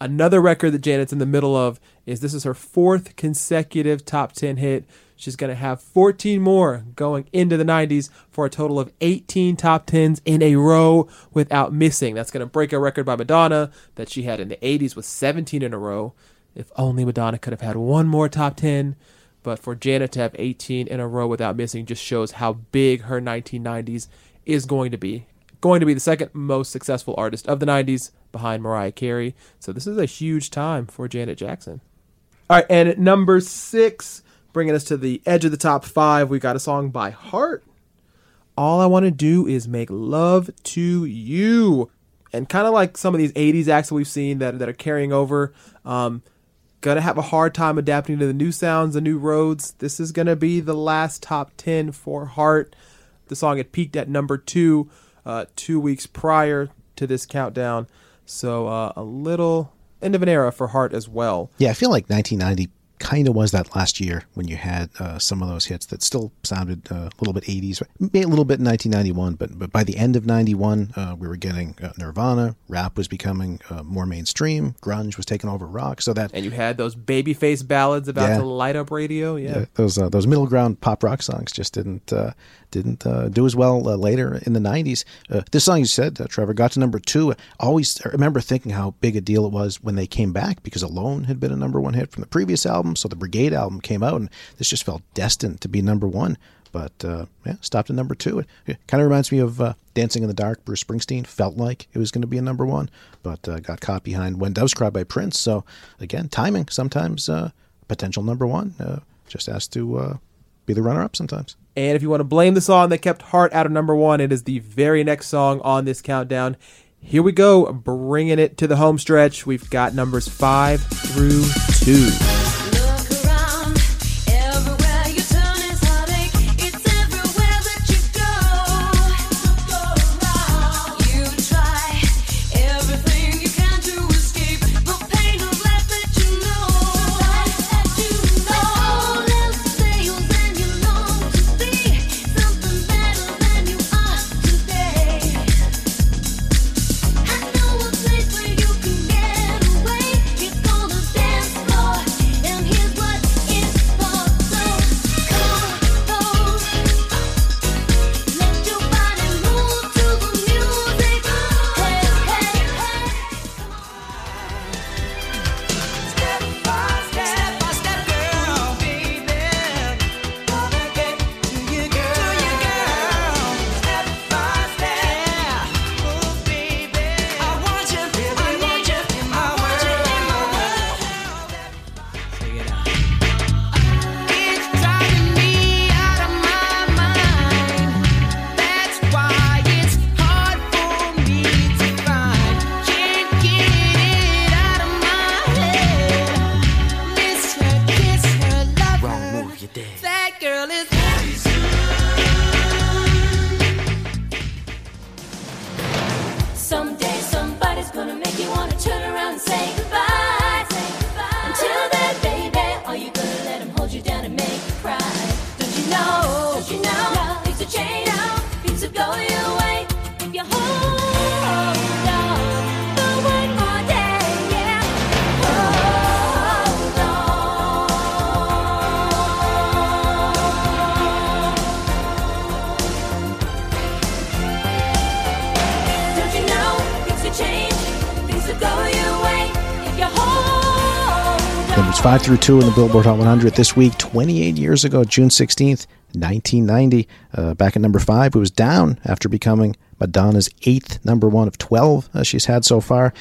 Another record that Janet's in the middle of is this is her fourth consecutive top 10 hit. She's going to have 14 more going into the 90s for a total of 18 top 10s in a row without missing. That's going to break a record by Madonna that she had in the 80s with 17 in a row. If only Madonna could have had one more top 10. But for Janet to have 18 in a row without missing just shows how big her 1990s is going to be. Going to be the second most successful artist of the 90s behind Mariah Carey. So this is a huge time for Janet Jackson. All right, and at number six, bringing us to the edge of the top five, we got a song by Heart. All I want to do is make love to you. And kind of like some of these 80s acts that we've seen that, that are carrying over, um, gonna have a hard time adapting to the new sounds, the new roads. This is gonna be the last top 10 for Heart. The song had peaked at number two uh, two weeks prior to this countdown. So uh, a little end of an era for Heart as well. Yeah, I feel like 1990 kind of was that last year when you had uh, some of those hits that still sounded uh, a little bit 80s, maybe a little bit in 1991, but but by the end of 91, uh, we were getting uh, Nirvana, rap was becoming uh, more mainstream, grunge was taking over rock, so that And you had those babyface ballads about Yeah. to light up radio. Yeah. uh, those uh, those middle ground pop rock songs just didn't uh, didn't uh, do as well uh, later in the 90s. Uh, this song you said, uh, Trevor, got to number two. I always remember thinking how big a deal it was when they came back because Alone had been a number one hit from the previous album. So the Brigade album came out, and this just felt destined to be number one. But uh, yeah, stopped at number two. It, it kind of reminds me of uh, Dancing in the Dark. Bruce Springsteen felt like it was going to be a number one, but got caught behind When Doves Cry by Prince. So again, timing sometimes potential number one just has to be the runner up sometimes. And if you want to blame the song that kept Heart out of number one, it is the very next song on this countdown. Here we go, bringing it to the home stretch. We've got numbers five through two. Girl is Someday somebody's gonna make you wanna turn around and say goodbye. It's 5 through 2 in the Billboard Hot 100 this week, 28 years ago, June 16th, 1990. Uh, back at number 5, it was down after becoming Madonna's eighth number one of 12 uh, she's had so far.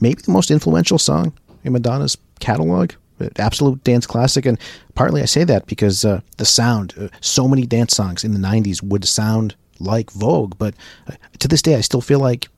Maybe the most influential song in Madonna's catalog. Uh, Absolute dance classic, and partly I say that because uh, the sound. Uh, so many dance songs in the '90s would sound like Vogue, but uh, to this day, I still feel like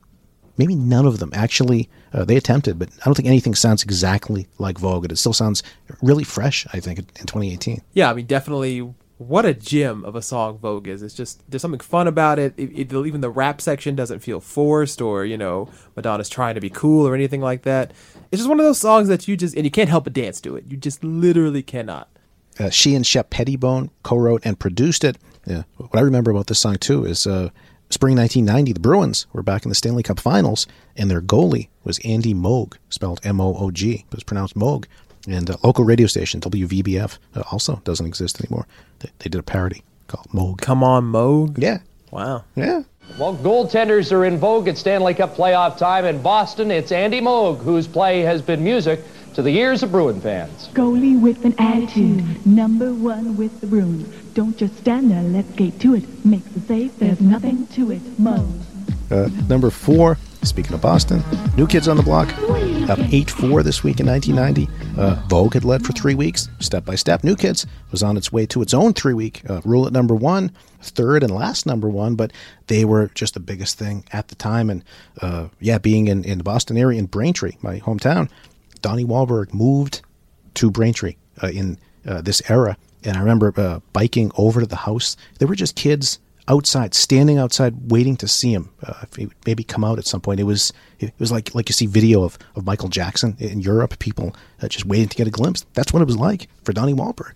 maybe none of them actually uh, they attempted, but I don't think anything sounds exactly like Vogue. And it still sounds really fresh. I think in 2018. Yeah, I mean, definitely. What a gem of a song Vogue is. It's just there's something fun about it. It, it. Even the rap section doesn't feel forced or you know Madonna's trying to be cool or anything like that. It's just one of those songs that you just and you can't help but dance to it. You just literally cannot. Uh, she and Shep Pettibone co-wrote and produced it. Yeah. What I remember about this song too is uh, spring 1990. The Bruins were back in the Stanley Cup Finals, and their goalie was Andy Moog, spelled M-O-O-G, but it's pronounced Moog. And uh, local radio station WVBF uh, also doesn't exist anymore. They, they did a parody called Moog. Come on, Moog. Yeah. Wow. Yeah. Well, goaltenders are in vogue at Stanley Cup playoff time in Boston. It's Andy Moog, whose play has been music to the ears of Bruin fans. Goalie with an attitude, number one with the Bruins. Don't just stand there, let's get to it. Makes the save, there's nothing to it. Mo. Uh, number four, speaking of Boston, New Kids on the Block, up 8 4 this week in 1990. Uh, Vogue had led for three weeks, step by step. New Kids was on its way to its own three week uh, rule at number one, third and last number one, but they were just the biggest thing at the time. And uh, yeah, being in, in the Boston area, in Braintree, my hometown, Donnie Wahlberg moved to Braintree uh, in uh, this era. And I remember uh, biking over to the house. There were just kids outside, standing outside, waiting to see him. Uh, if he maybe come out at some point. It was it was like like you see video of, of Michael Jackson in Europe. People uh, just waiting to get a glimpse. That's what it was like for Donnie Wahlberg.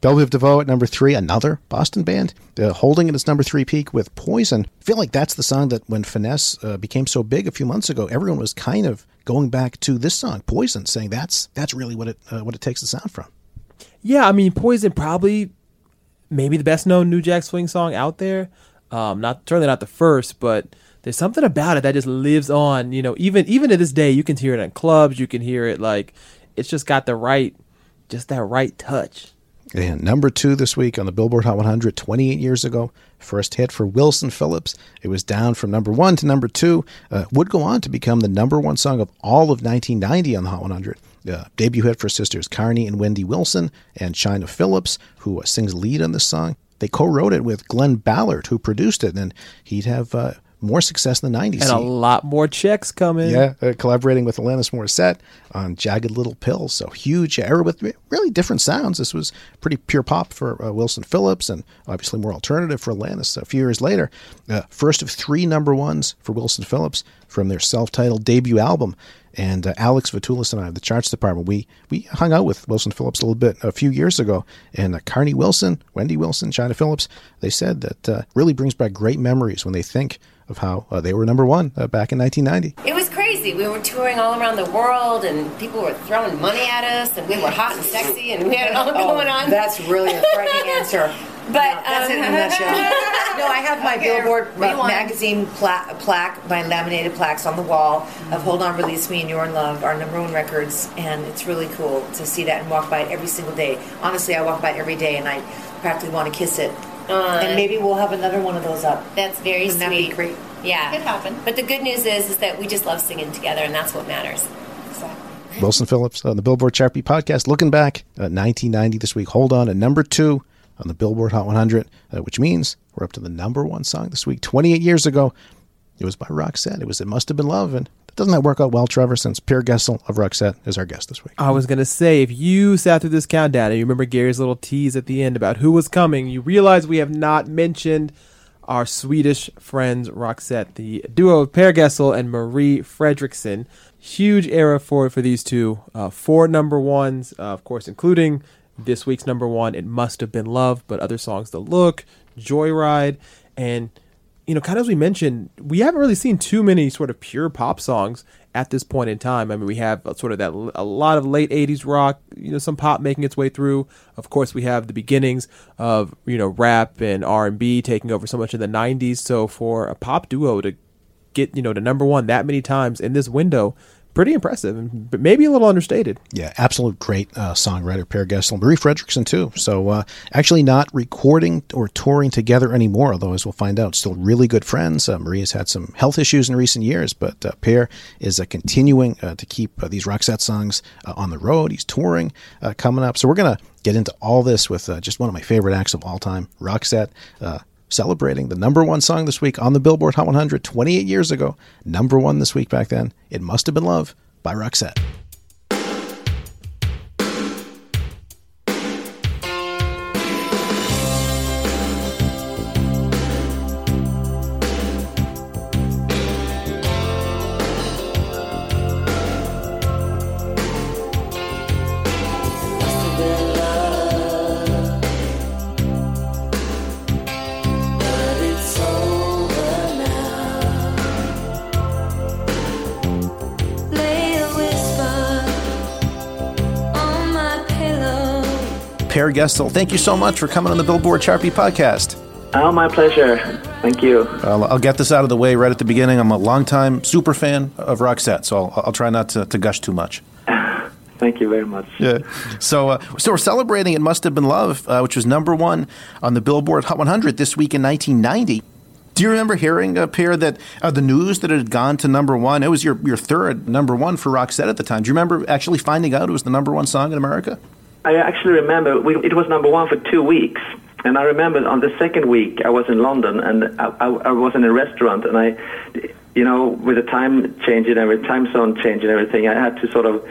Belle Biv DeVoe at number three, another Boston band, uh, holding at its number three peak with Poison. I feel like that's the song that when Finesse uh, became so big a few months ago, everyone was kind of going back to this song, Poison, saying that's that's really what it uh, what it takes the sound from. Yeah, I mean, Poison probably maybe the best known New Jack Swing song out there. Um, not certainly not the first, but there's something about it that just lives on. You know, even even to this day, you can hear it in clubs. You can hear it like it's just got the right, just that right touch. And number two this week on the Billboard Hot 100, 28 years ago, first hit for Wilson Phillips. It was down from number one to number two. Uh, would go on to become the number one song of all of 1990 on the Hot 100. Uh, debut hit for sisters Carnie and Wendy Wilson and China Phillips, who uh, sings lead on this song. They co-wrote it with Glen Ballard, who produced it, and he'd have uh, more success in the 90s. And a lot more checks coming. yeah, uh, collaborating with Alanis Morissette on Jagged Little Pill. So huge era with really different sounds. This was pretty pure pop for uh, Wilson Phillips and obviously more alternative for Alanis a few years later. Uh, first of three number ones for Wilson Phillips from their self titled debut album. And uh, Alex Vatulis and I of the charts department, we, we hung out with Wilson Phillips a little bit a few years ago. And uh, Carnie Wilson, Wendy Wilson, China Phillips, they said that uh, really brings back great memories when they think of how uh, they were number one uh, back in 1990. It was crazy. We were touring all around the world, and people were throwing money at us, and we were hot and sexy, and we had it all going on. Oh, That's really a frightening answer. But That's it in a um, nutshell. no, I have my Here, Billboard rewind. magazine pla- plaque, my laminated plaques on the wall of "Hold On, Release Me" and "You're in Love," our number one records, and it's really cool to see that and walk by it every single day. Honestly, I walk by it every day, and I practically want to kiss it. Uh, and maybe we'll have another one of those up. That's very Wouldn't that sweet. be great? Yeah, could happen. But the good news is, is that we just love singing together, and that's what matters. Wilson Phillips on the Billboard Chart podcast. Looking back at 1990 this week. Hold on at number two on the Billboard Hot 100, uh, which means we're up to the number one song this week. 28 years ago, it was by Roxette. It was It Must Have Been Love. And doesn't that work out well, Trevor, since Per Gessle of Roxette is our guest this week? I was gonna say, if you sat through this countdown and you remember Gary's little tease at the end about who was coming, you realize we have not mentioned our Swedish friends Roxette, the duo of Per Gessle and Marie Fredriksson. Huge era for for these two. Uh, four number ones, uh, of course, including this week's number one. It must have been love, but other songs, The Look, Joyride, and you know, kind of as we mentioned, we haven't really seen too many sort of pure pop songs at this point in time. I mean, we have uh, sort of that a lot of late '80s rock, you know, some pop making its way through. Of course, we have the beginnings of you know rap and R and B taking over so much in the '90s. So for a pop duo to get you know to number one that many times in this window, pretty impressive, but maybe a little understated. Yeah, absolute great uh, songwriter, Per Gessle. Marie Fredriksson, too. So, uh, actually not recording or touring together anymore, although, as we'll find out, still really good friends. Uh, Marie has had some health issues in recent years, but uh, Per is uh, continuing uh, to keep uh, these Roxette songs on the road. He's touring coming up. So, we're going to get into all this with just one of my favorite acts of all time, Roxette. Celebrating the number one song this week on the Billboard Hot 100 28 years ago. Number one this week back then. It Must Have Been Love by Roxette. Gessle, thank you so much for coming on the Billboard Sharpie podcast. Oh, my pleasure. Thank you. I'll, I'll get this out of the way right at the beginning. I'm a longtime super fan of Roxette, so I'll, I'll try not to, to gush too much. Thank you very much. Yeah. So, uh, so we're celebrating "It Must Have Been Love," uh, which was number one on the Billboard Hot 100 this week in 1990. Do you remember hearing, uh, Pierre, that uh, the news that it had gone to number one? It was your your third number one for Roxette at the time. Do you remember actually finding out it was the number one song in America? I actually remember we, it was number one for two weeks. And I remember on the second week I was in London and I, I, I was in a restaurant and I, you know, with the time change and every time zone change and everything, I had to sort of,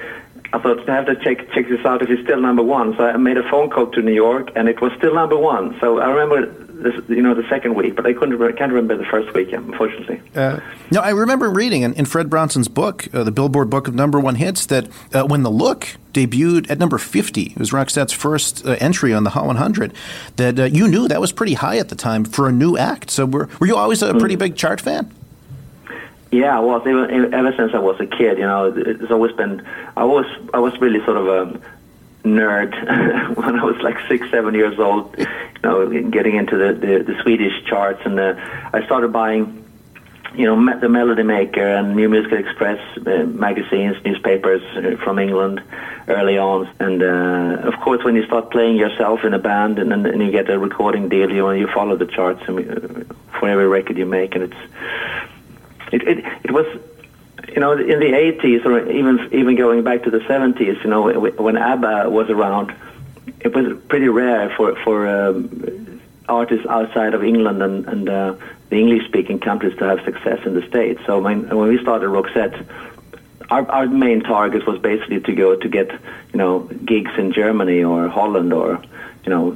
I thought I have to check check this out if it's still number one. So I made a phone call to New York and it was still number one. So I remember this, you know, the second week, but I couldn't, re- can't remember the first week, unfortunately. Uh, no, I remember reading in, in Fred Bronson's book, uh, the Billboard Book of Number One Hits, that uh, when The Look debuted at number 50, it was Roxette's first uh, entry on the Hot 100, that uh, you knew that was pretty high at the time for a new act. So were, were you always a pretty big chart fan? Yeah, I was even, ever since I was a kid. You know, it's always been. I was I was really sort of a nerd when I was like six, seven years old. You know, getting into the the, the Swedish charts, and uh, I started buying. You know, the Melody Maker and New Musical Express uh, magazines, newspapers uh, from England early on, and uh, of course, when you start playing yourself in a band and, and, you get a recording deal, you you follow the charts uh, for every record you make, and it's it, it, it was, you know, in the 80s or even even going back to the 70s, you know, when ABBA was around, it was pretty rare for for um, artists outside of England and, and uh, the English-speaking countries to have success in the States. So when, when we started Roxette, our, our main target was basically to go to get, you know, gigs in Germany or Holland or, you know,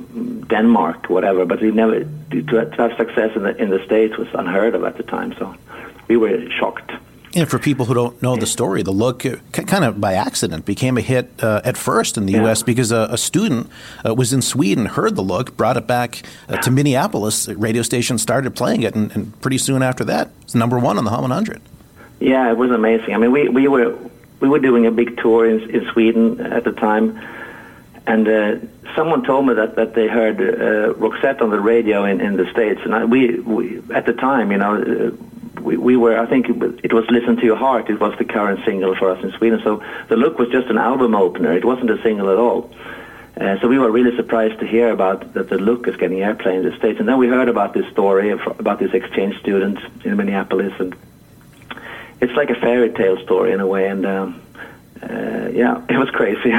Denmark, whatever. But we never to, to have success in the in the States was unheard of at the time. So we were shocked. And for people who don't know the story, the look kind of by accident became a hit uh, at first in the U.S. because a, a student uh, was in Sweden, heard the look, brought it back uh, to Minneapolis. The radio station started playing it, and, and pretty soon after that, it's number one on the Hot 100. Yeah, it was amazing. I mean, we, we were we were doing a big tour in, in Sweden at the time, and uh, someone told me that, that they heard uh, Roxette on the radio in, in the states, and I, we, we at the time, you know, uh, we, we were. I think it was- it was "Listen to Your Heart." It was the current single for us in Sweden. So the look was just an album opener. It wasn't a single at all. Uh, so we were really surprised to hear about that the look is getting airplay in the states, and then we heard about this story about this exchange student in Minneapolis, and it's like a fairy tale story in a way. And um, uh, yeah, it was crazy.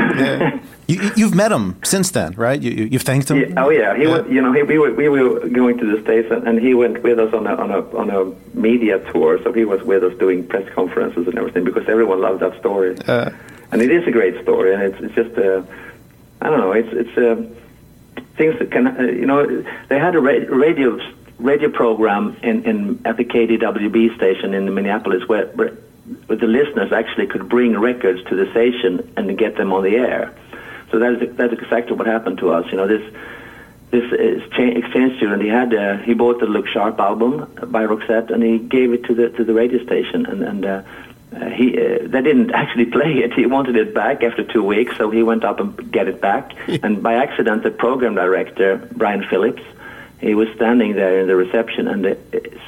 You, you've met him since then, right? You, you, you've thanked him. Yeah, oh yeah, he went. You know, he, we were we were going to the states, and, and he went with us on a on a on a media tour. So he was with us doing press conferences and everything because everyone loved that story. Uh, and it is a great story, and it's it's just uh, I don't know, it's it's uh, things that can uh, you know they had a ra- radio radio program in, in at the KDWB station in Minneapolis where the listeners actually could bring records to the station and get them on the air. So that is that's exactly what happened to us. You know this this exchange exchange student he had uh, he bought the Look Sharp album by Roxette and he gave it to the to the radio station and and uh, uh, he uh, they didn't actually play it. He wanted it back after two weeks, so he went up and get it back. and by accident, the program director Brian Phillips he was standing there in the reception and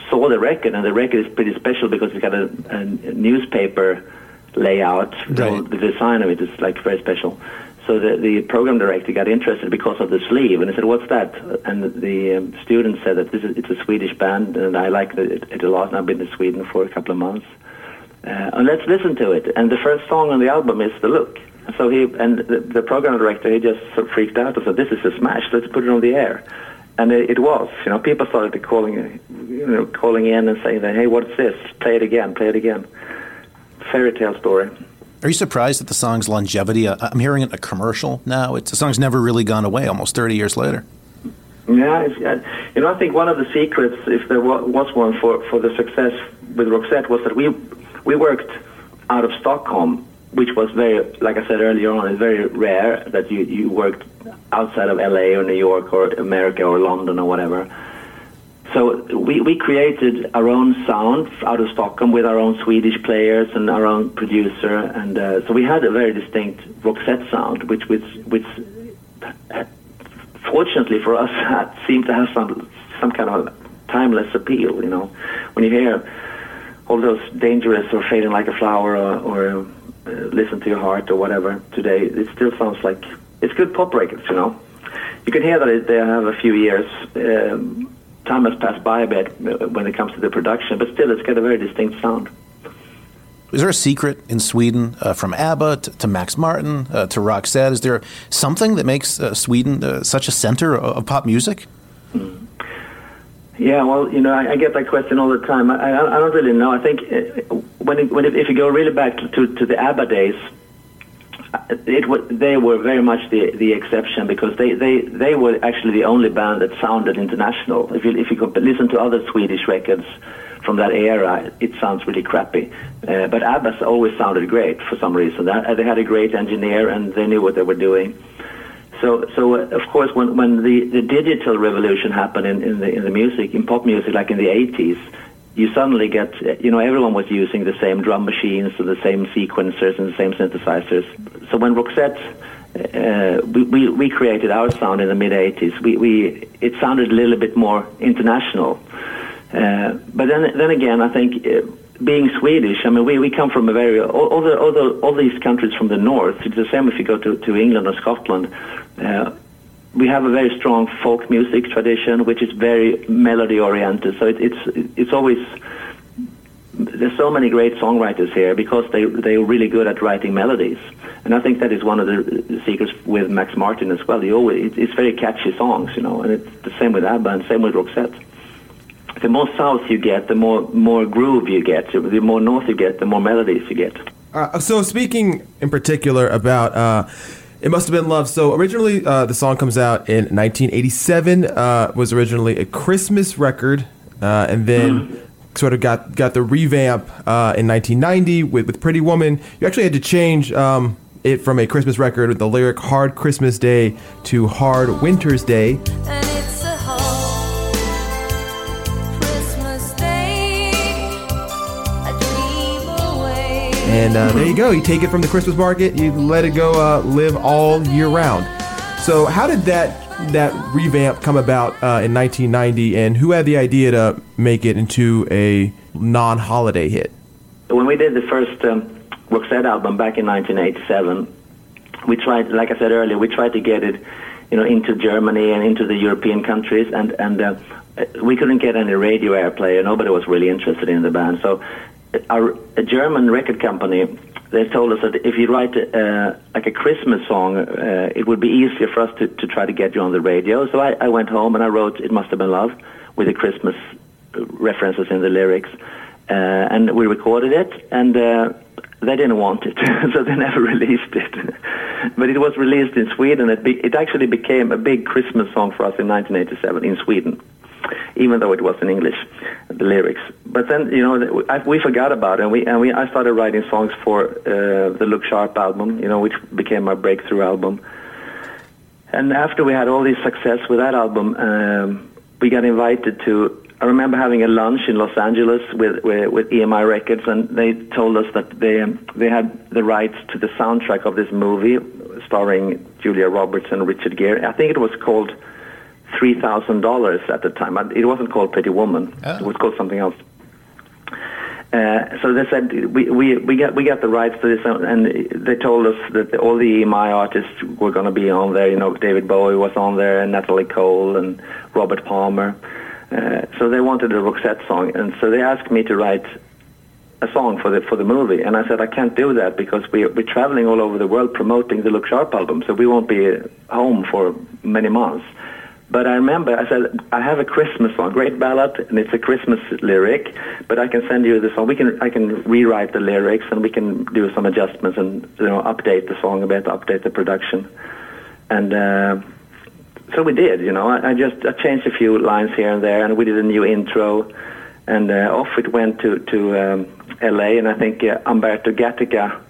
saw the record. And the record is pretty special because it's got a, a newspaper layout. The, the design of it is like very special. So the, the program director got interested because of the sleeve, and he said, "What's that?" And the um, student said that this is it's a Swedish band, and I like it, it a lot. And I've been to Sweden for a couple of months, uh, and let's listen to it. And the first song on the album is "The Look." So he and the, the program director he just sort of freaked out and said, "This is a smash. Let's put it on the air." And it, it was. You know, people started calling, you know, calling in and saying that, "Hey, what's this? Play it again. Play it again." Fairy tale story. Are you surprised at the song's longevity? Uh, I'm hearing it in a commercial now. It's the song's never really gone away. Almost 30 years later. Yeah, it's, uh, you know, I think one of the secrets, if there was one for, for the success with Roxette, was that we we worked out of Stockholm, which was very, like I said earlier on, it's very rare that you, you worked outside of LA or New York or America or London or whatever. So we, we created our own sound out of Stockholm with our own Swedish players and our own producer, and uh, so we had a very distinct Roxette sound, which which which fortunately for us seemed to have some some kind of timeless appeal. You know, when you hear all those dangerous or fading like a flower or, or uh, listen to your heart or whatever today, it still sounds like it's good pop records. You know, you can hear that they have a few years. Um, time has passed by a bit uh, when it comes to the production, but still, it's got a very distinct sound. Is there a secret in Sweden uh, from ABBA to, to Max Martin uh, to Roxette? Is there something that makes uh, Sweden uh, such a center of, of pop music? Yeah, well, you know, I, I get that question all the time. I, I, I don't really know. I think uh, when, it, when it, if you go really back to, to, the ABBA days, it wa they were very much the the exception because they, they, they were actually the only band that sounded international. If you if you could listen to other Swedish records from that era, it sounds really crappy. Uh, but ABBA always sounded great for some reason. They had a great engineer and they knew what they were doing. So, so uh, of course, when when the, the digital revolution happened in, in the in the music, in pop music, like in the '80s, you suddenly get, uh, you know, everyone was using the same drum machines, and the same sequencers, and the same synthesizers. So when Roxette, uh, we, we we created our sound in the mid '80s, we we it sounded a little bit more international. Uh, but then then again, I think. Uh, being Swedish, I mean, we, we come from a very all, all the all the all these countries from the north. It's the same if you go to, to England or Scotland. We have a very strong folk music tradition, which is very melody oriented. So it, it's it's always there's so many great songwriters here because they they're really good at writing melodies, and I think that is one of the secrets with Max Martin as well. He always it's very catchy songs, you know, and it's the same with ABBA and same with Roxette the more south you get, the more more groove you get. The more north you get, the more melodies you get. Uh, so speaking in particular about uh, it must have been love. So originally uh, the song comes out in 1987. Uh, was originally a Christmas record, uh, and then sort of got got the revamp uh, in 1990 with with Pretty Woman. You actually had to change. Um, it from a Christmas record with the lyric "Hard Christmas Day" to "Hard Winter's Day." And And uh, there you go. You take it from the Christmas market. You let it go uh, live all year round. So how did that that revamp come about uh, in 1990, and who had the idea to make it into a non-holiday hit? When we did the first um, Roxette album back in 1987, we tried, like I said earlier, we tried to get it, you know, into Germany and into the European countries, and and uh, we couldn't get any radio airplay. Nobody was really interested in the band. So, our a German record company they told us that if you write uh, like a Christmas song, uh, it would be easier for us to, to try to get you on the radio. So I, I went home and I wrote "It Must Have Been Love" with the Christmas references in the lyrics, uh, and we recorded it and. Uh, they didn't want it, so they never released it. but it was released in Sweden. It, be, it actually became a big Christmas song for us in 1987 in Sweden, even though it was in English, the lyrics. But then, you know, I, we forgot about it, and we and we I started writing songs for uh, the Look Sharp album, you know, which became my breakthrough album. And after we had all this success with that album, um, we got invited to. I remember having a lunch in Los Angeles with, with with EMI Records, and they told us that they um, they had the rights to the soundtrack of this movie, starring Julia Roberts and Richard Gere. I think it was called Three Thousand Dollars at the time. It wasn't called Pretty Woman. It was called something else. Uh, so they said we, we we got we got the rights to this, and they told us that all the EMI artists were going to be on there. You know, David Bowie was on there, and Natalie Cole, and Robert Palmer. Uh, so they wanted a Roxette song, and so they asked me to write a song for the for the movie, and I said I can't do that because we we're traveling all over the world promoting the Look Sharp album, so we won't be home for many months. But I remember I said I have a Christmas song, great ballad, and it's a Christmas lyric. But I can send you the song. We can I can rewrite the lyrics and we can do some adjustments and you know update the song a bit, update the production, and. Uh, so we did, you know. I, I just I changed a few lines here and there, and we did a new intro, and uh, off it went to to um, L.A. And I think uh, Humberto Gatica,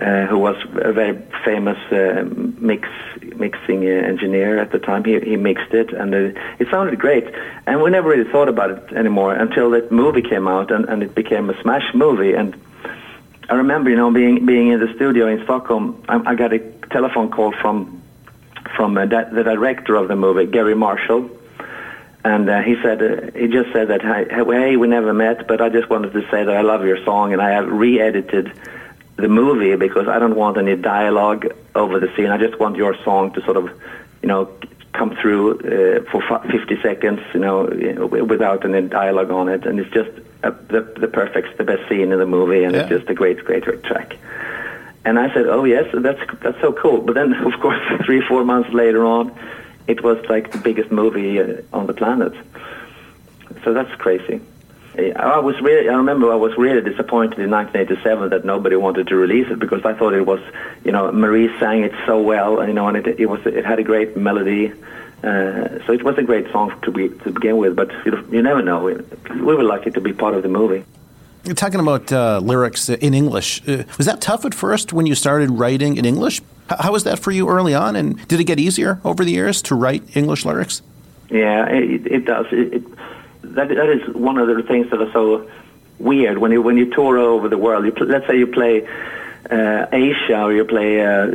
uh, who was a very famous uh, mix mixing uh, engineer at the time, he he mixed it, and uh, it sounded great. And we never really thought about it anymore until that movie came out, and, and it became a smash movie. And I remember, you know, being being in the studio in Stockholm, I, I got a telephone call from from uh, the director of the movie, Garry Marshall, and he said he just said that hey, we never met, but I just wanted to say that I love your song, and I have re-edited the movie because I don't want any dialogue over the scene. I just want your song to sort of, you know, come through uh, for fi- 50 seconds, you know, without any dialogue on it, and it's just uh, the the perfect, the best scene in the movie, and it's just a great, great track. And I said, "Oh yes, that's that's so cool." But then, of course, three four months later on, it was like the biggest movie uh, on the planet. So that's crazy. I was really, I remember I was really disappointed in 1987 that nobody wanted to release it because I thought it was, you know, Marie sang it so well, you know, and it, it was, it had a great melody. Uh, so it was a great song to be to begin with, but you, you never know. We, we were lucky to be part of the movie. You're talking about uh, lyrics in English. Uh, was that tough at first when you started writing in English? H- how was that for you early on, and did it get easier over the years to write English lyrics? Yeah, it, it does. It, it, that that is one of the things that are so weird when you when you tour over the world. You pl- let's say you play uh, Asia or you play uh,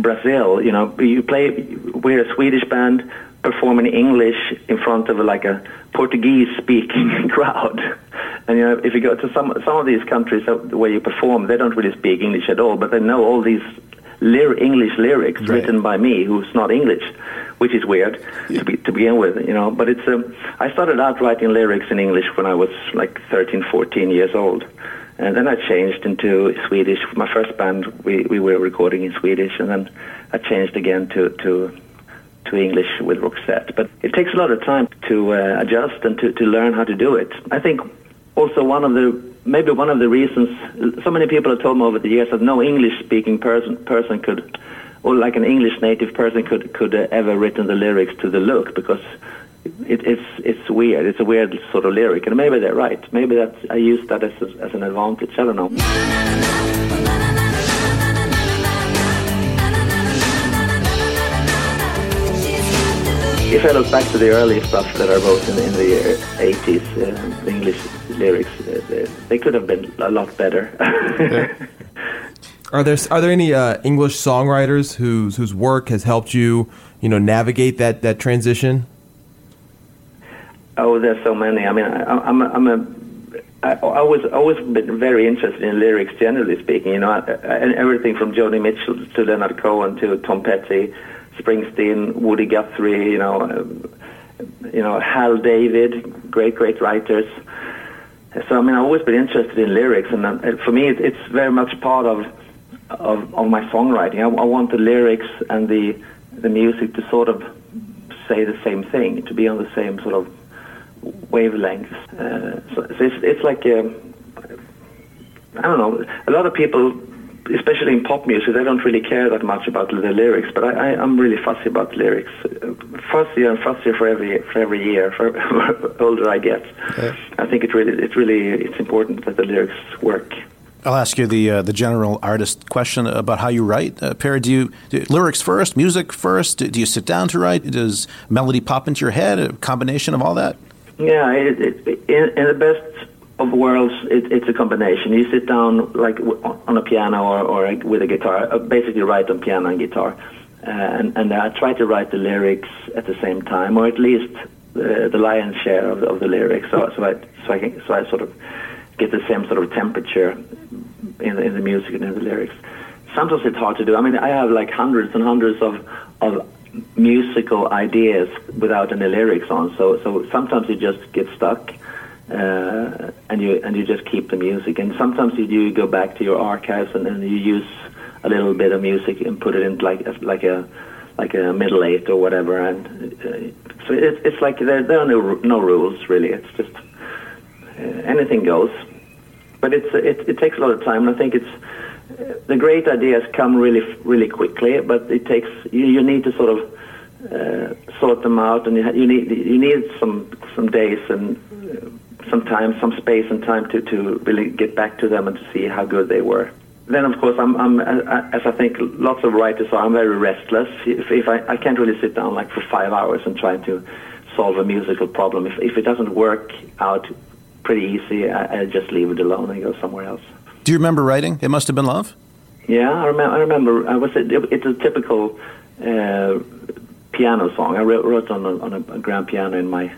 Brazil. You know, you play. We're a Swedish band performing English in front of like a Portuguese-speaking crowd. And you know, if you go to some some of these countries where you perform, they don't really speak English at all, but they know all these lyr- English lyrics Right. written by me, who's not English, which is weird to, be, to begin with, you know. But it's um, I started out writing lyrics in English when I was like 13, 14 years old, and then I changed into Swedish. My first band, we, we were recording in Swedish, and then I changed again to to to English with Roxette. But it takes a lot of time to uh, adjust and to, to learn how to do it. I think also one of the maybe one of the reasons so many people have told me over the years that no English speaking person person could or like an English native person could could uh, ever written the lyrics to the look because it, it's it's weird. It's a weird sort of lyric, and maybe they're right. Maybe that's I use that as a, as an advantage. I don't know. If I look back to the early stuff that I wrote in, in the uh, 80s, uh, the English lyrics, uh, they, they could have been a lot better. Are there are there any uh, English songwriters whose whose work has helped you, you know, navigate that that transition? Oh, there's so many. I mean, I, I'm, a, I'm a, I, I was always been very interested in lyrics, generally speaking. You know, and everything from Joni Mitchell to Leonard Cohen to Tom Petty, Springsteen, Woody Guthrie. You know, um, you know, Hal David, great, great writers. So I mean, I've always been interested in lyrics, and uh, for me, it, it's very much part of of, of my songwriting. I, I want the lyrics and the the music to sort of say the same thing, to be on the same sort of wavelength. Uh, so, so it's, it's like um, I don't know. A lot of people, especially in pop music, they don't really care that much about the lyrics. But I, I, I'm really fussy about lyrics. Fussier and fussier for every for every year. For older I get, I think it really it really it's important that the lyrics work. I'll ask you the uh, the general artist question about how you write. Uh, Per, do you do lyrics first, music first? Do, do you sit down to write? Does melody pop into your head? A combination of all that? Yeah, it, it, in, in the best of worlds, it, it's a combination. You sit down like on a piano or, or with a guitar, uh, basically write on piano and guitar, uh, and, and I try to write the lyrics at the same time, or at least uh, the lion's share of the, of the lyrics. So, so I so I can, so I sort of get the same sort of temperature in the, in the music and in the lyrics. Sometimes it's hard to do. I mean, I have like hundreds and hundreds of of musical ideas without any lyrics on. So so sometimes you just get stuck. Uh, and you and you just keep the music, and sometimes you do go back to your archives and, and you use a little bit of music and put it in like a, like a like a middle eight or whatever, and uh, so it's it's like there there are no no rules really. It's just uh, anything goes, but it's it, it takes a lot of time. And I think it's uh, the great ideas come really really quickly, but it takes you, you need to sort of uh, sort them out, and you, ha- you need you need some some days and uh, some time, some space and time to to really get back to them and to see how good they were. Then, of course, I'm, I'm uh, as I think lots of writers are. I'm very restless. If, if I, I can't really sit down like for five hours and try to solve a musical problem. If, if it doesn't work out pretty easy, I, I just leave it alone and go somewhere else. Do you remember writing? It must have been love. Yeah, I remember. I remember. I was. It's a typical uh, piano song. I wrote, wrote on, a, on a grand piano in my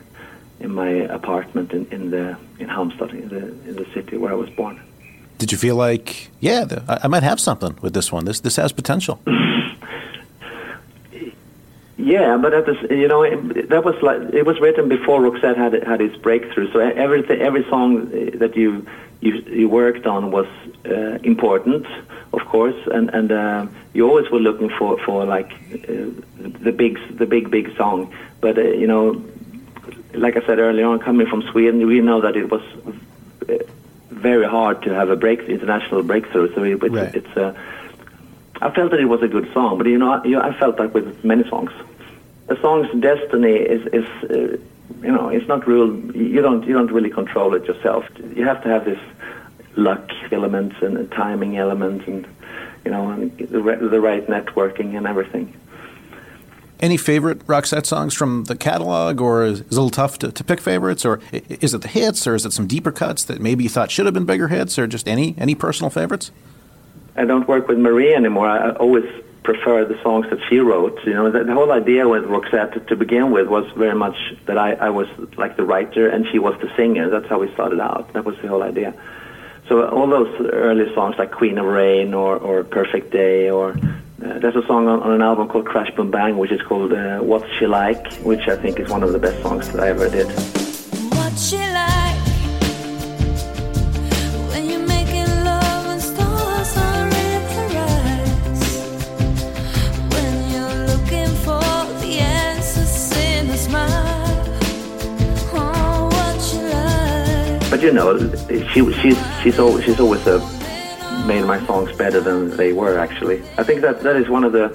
in my apartment in, in the in Halmstad, in the in the city where I was born. Did you feel like, yeah, the, I, might have something with this one. This this has potential. Yeah, but at this, you know, it, that was like it was written before Roxette had had its breakthrough. So everything, every song that you you, you worked on was uh, important, of course, and and uh, you always were looking for for like uh, the big the big big song. But uh, you know, like I said earlier on, coming from Sweden, we know that it was uh, very hard to have a break international breakthrough. So it, it's, it's uh, I felt that it was a good song, but you know, I, you know, I felt like with many songs, the song's destiny is is uh, you know it's not real. You don't you don't really control it yourself. You have to have this luck elements and timing elements and you know and the, the right networking and everything. Any favorite Roxette songs from the catalog, or is, is it a little tough to, to pick favorites, or is it the hits, or is it some deeper cuts that maybe you thought should have been bigger hits, or just any any personal favorites? I don't work with Marie anymore. I always prefer the songs that she wrote. You know, the, the whole idea with Roxette to begin with was very much that I, I was like the writer and she was the singer. That's how we started out. That was the whole idea. So all those early songs like Queen of Rain or, or Perfect Day or uh, there's a song on, on an album called Crash Boom Bang which is called uh, What's She Like, which I think is one of the best songs that I ever did. What's she like you're making love and stars are in her eyes? When you're looking for the answers in a smile. Oh, she like? But you know, she she's she's always she's always uh, made my songs better than they were. Actually, I think that that is one of the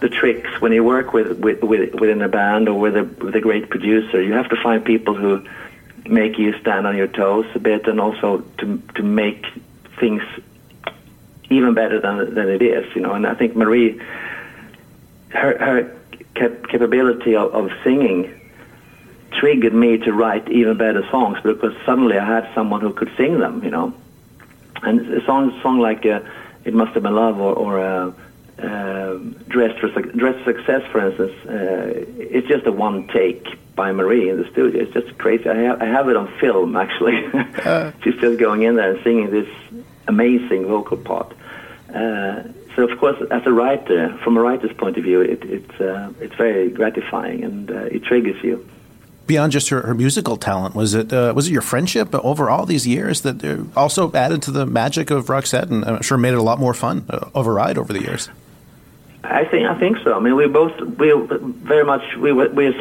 the tricks when you work with, with, with within a band or with a with a great producer. You have to find people who make you stand on your toes a bit, and also to to make things even better than than it is. You know, and I think Marie, her her cap- capability of, of singing triggered me to write even better songs because suddenly I had someone who could sing them, you know. And a song, song like uh, "It Must Have Been Love" or, or uh, uh, "Dressed for Suc- Dressed for Success," for instance, uh, it's just a one take by Marie in the studio. It's just crazy. I have, I have it on film actually. She's just going in there and singing this amazing vocal part. Uh, so of course, as a writer, from a writer's point of view, it, it's uh, it's very gratifying and uh, it triggers you. Beyond just her, her musical talent, was it uh, was it your friendship over all these years that uh, also added to the magic of Roxette, and I'm sure made it a lot more fun uh, ride over the years? I think I think so. I mean, we both we very much we were we're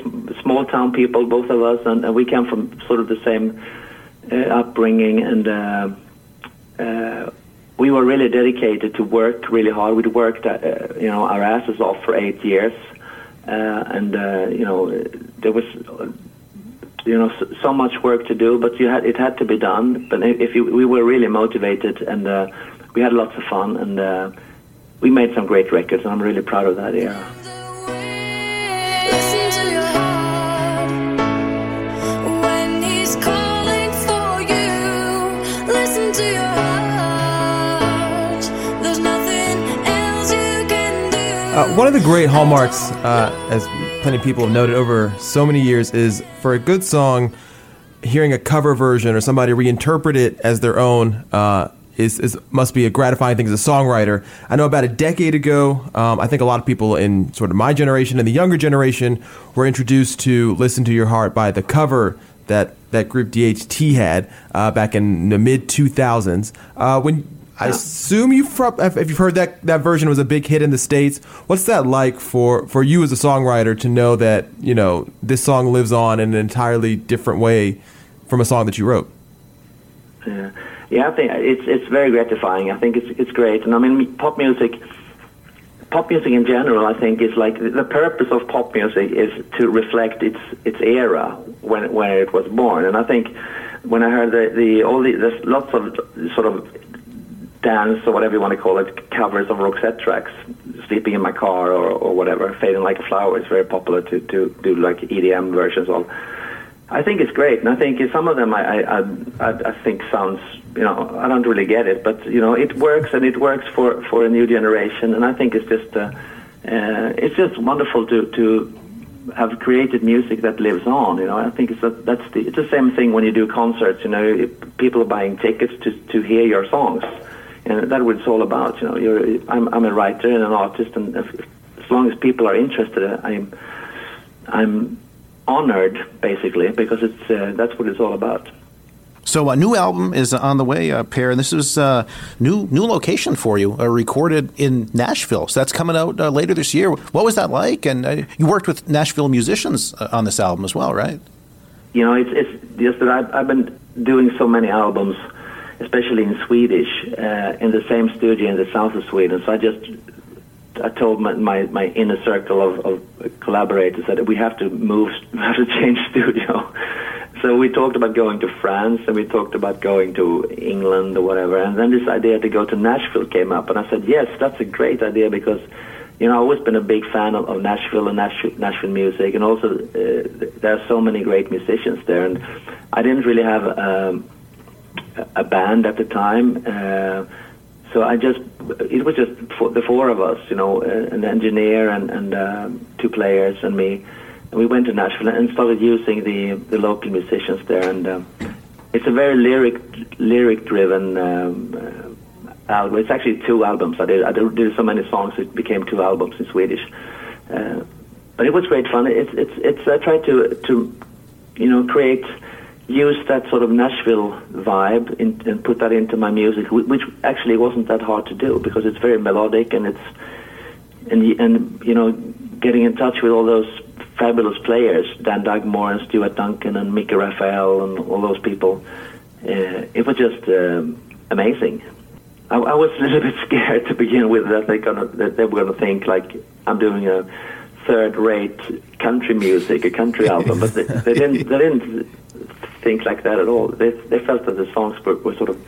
small town people, both of us, and, and we come from sort of the same uh, upbringing, and uh, uh, we were really dedicated to work really hard. We'd worked, uh, you know, our asses off for eight years, uh, and uh, you know, there was. You know, so, so much work to do, but you had it had to be done. But if you, we were really motivated, and uh, we had lots of fun, and uh, we made some great records, and I'm really proud of that era. Listen to your heart when he's calling for you. Listen to your heart. There's nothing else you can do. Uh, one of the great hallmarks, uh, as plenty of people have noted over so many years, is for a good song, hearing a cover version or somebody reinterpret it as their own uh, is, is must be a gratifying thing as a songwriter. I know about a decade ago, um, I think a lot of people in sort of my generation and the younger generation were introduced to "Listen to Your Heart" by the cover that that group DHT had uh, back in the mid 2000s. Uh, when I assume you've if if you've heard that that version was a big hit in the states. What's that like for for you as a songwriter to know that you know this song lives on in an entirely different way from a song that you wrote? Yeah, yeah. I think it's it's very gratifying. I think it's it's great, and I mean pop music. Pop music in general, I think, is like the purpose of pop music is to reflect its its era when where it was born. And I think when I heard the, the all the there's lots of sort of dance or whatever you want to call it covers of Roxette tracks, "Sleeping in My Car" or, or whatever, "Fading Like a Flower" is very popular to to do like EDM versions of. I think it's great, and I think some of them I I, I, I think sounds you know I don't really get it, but you know it works and it works for for a new generation, and I think it's just uh, uh, it's just wonderful to to have created music that lives on. You know, I think it's a, that's the it's the same thing when you do concerts. You know, people are buying tickets to to hear your songs, and that's what it's all about. You know, you're I'm I'm a writer and an artist, and if, as long as people are interested, I'm I'm honored basically because it's uh, that's what it's all about. So a new album is on the way, uh, Per, and this is uh, new new location for you, uh, recorded in Nashville. So that's coming out uh, later this year. What was that like? And uh, you worked with Nashville musicians uh, on this album as well, right? You know, it's it's just that I've, I've been doing so many albums, especially in Swedish, uh, in the same studio in the south of Sweden. So I just I told my, my, my inner circle of, of collaborators that we have to move, we have to change studio. So we talked about going to France and we talked about going to England or whatever. And then this idea to go to Nashville came up. And I said, yes, that's a great idea because, you know, I've always been a big fan of, of Nashville and Nashville, Nashville music. And also, uh, there are so many great musicians there. And I didn't really have um, a band at the time. Uh, so I just, it was just the four of us, you know, uh, an engineer and, and um, two players and me. And we went to Nashville and started using the, the local musicians there. And um, it's a very lyric, lyric driven um, uh, album. It's actually two albums. I did, I did so many songs, it became two albums in Swedish. Uh, but it was great fun. It's, it's, it's, I tried to, to, you know, create use that sort of Nashville vibe in, and put that into my music, which actually wasn't that hard to do because it's very melodic and it's and and you know getting in touch with all those fabulous players, Dan Dugmore and Stuart Duncan and Mickey Raphael and all those people. Uh, it was just um, amazing. I, I was a little bit scared to begin with that they gonna that they were gonna think like I'm doing a third-rate country music, a country album, but they, they didn't. They didn't think like that at all. They, they felt that the songs were, were sort of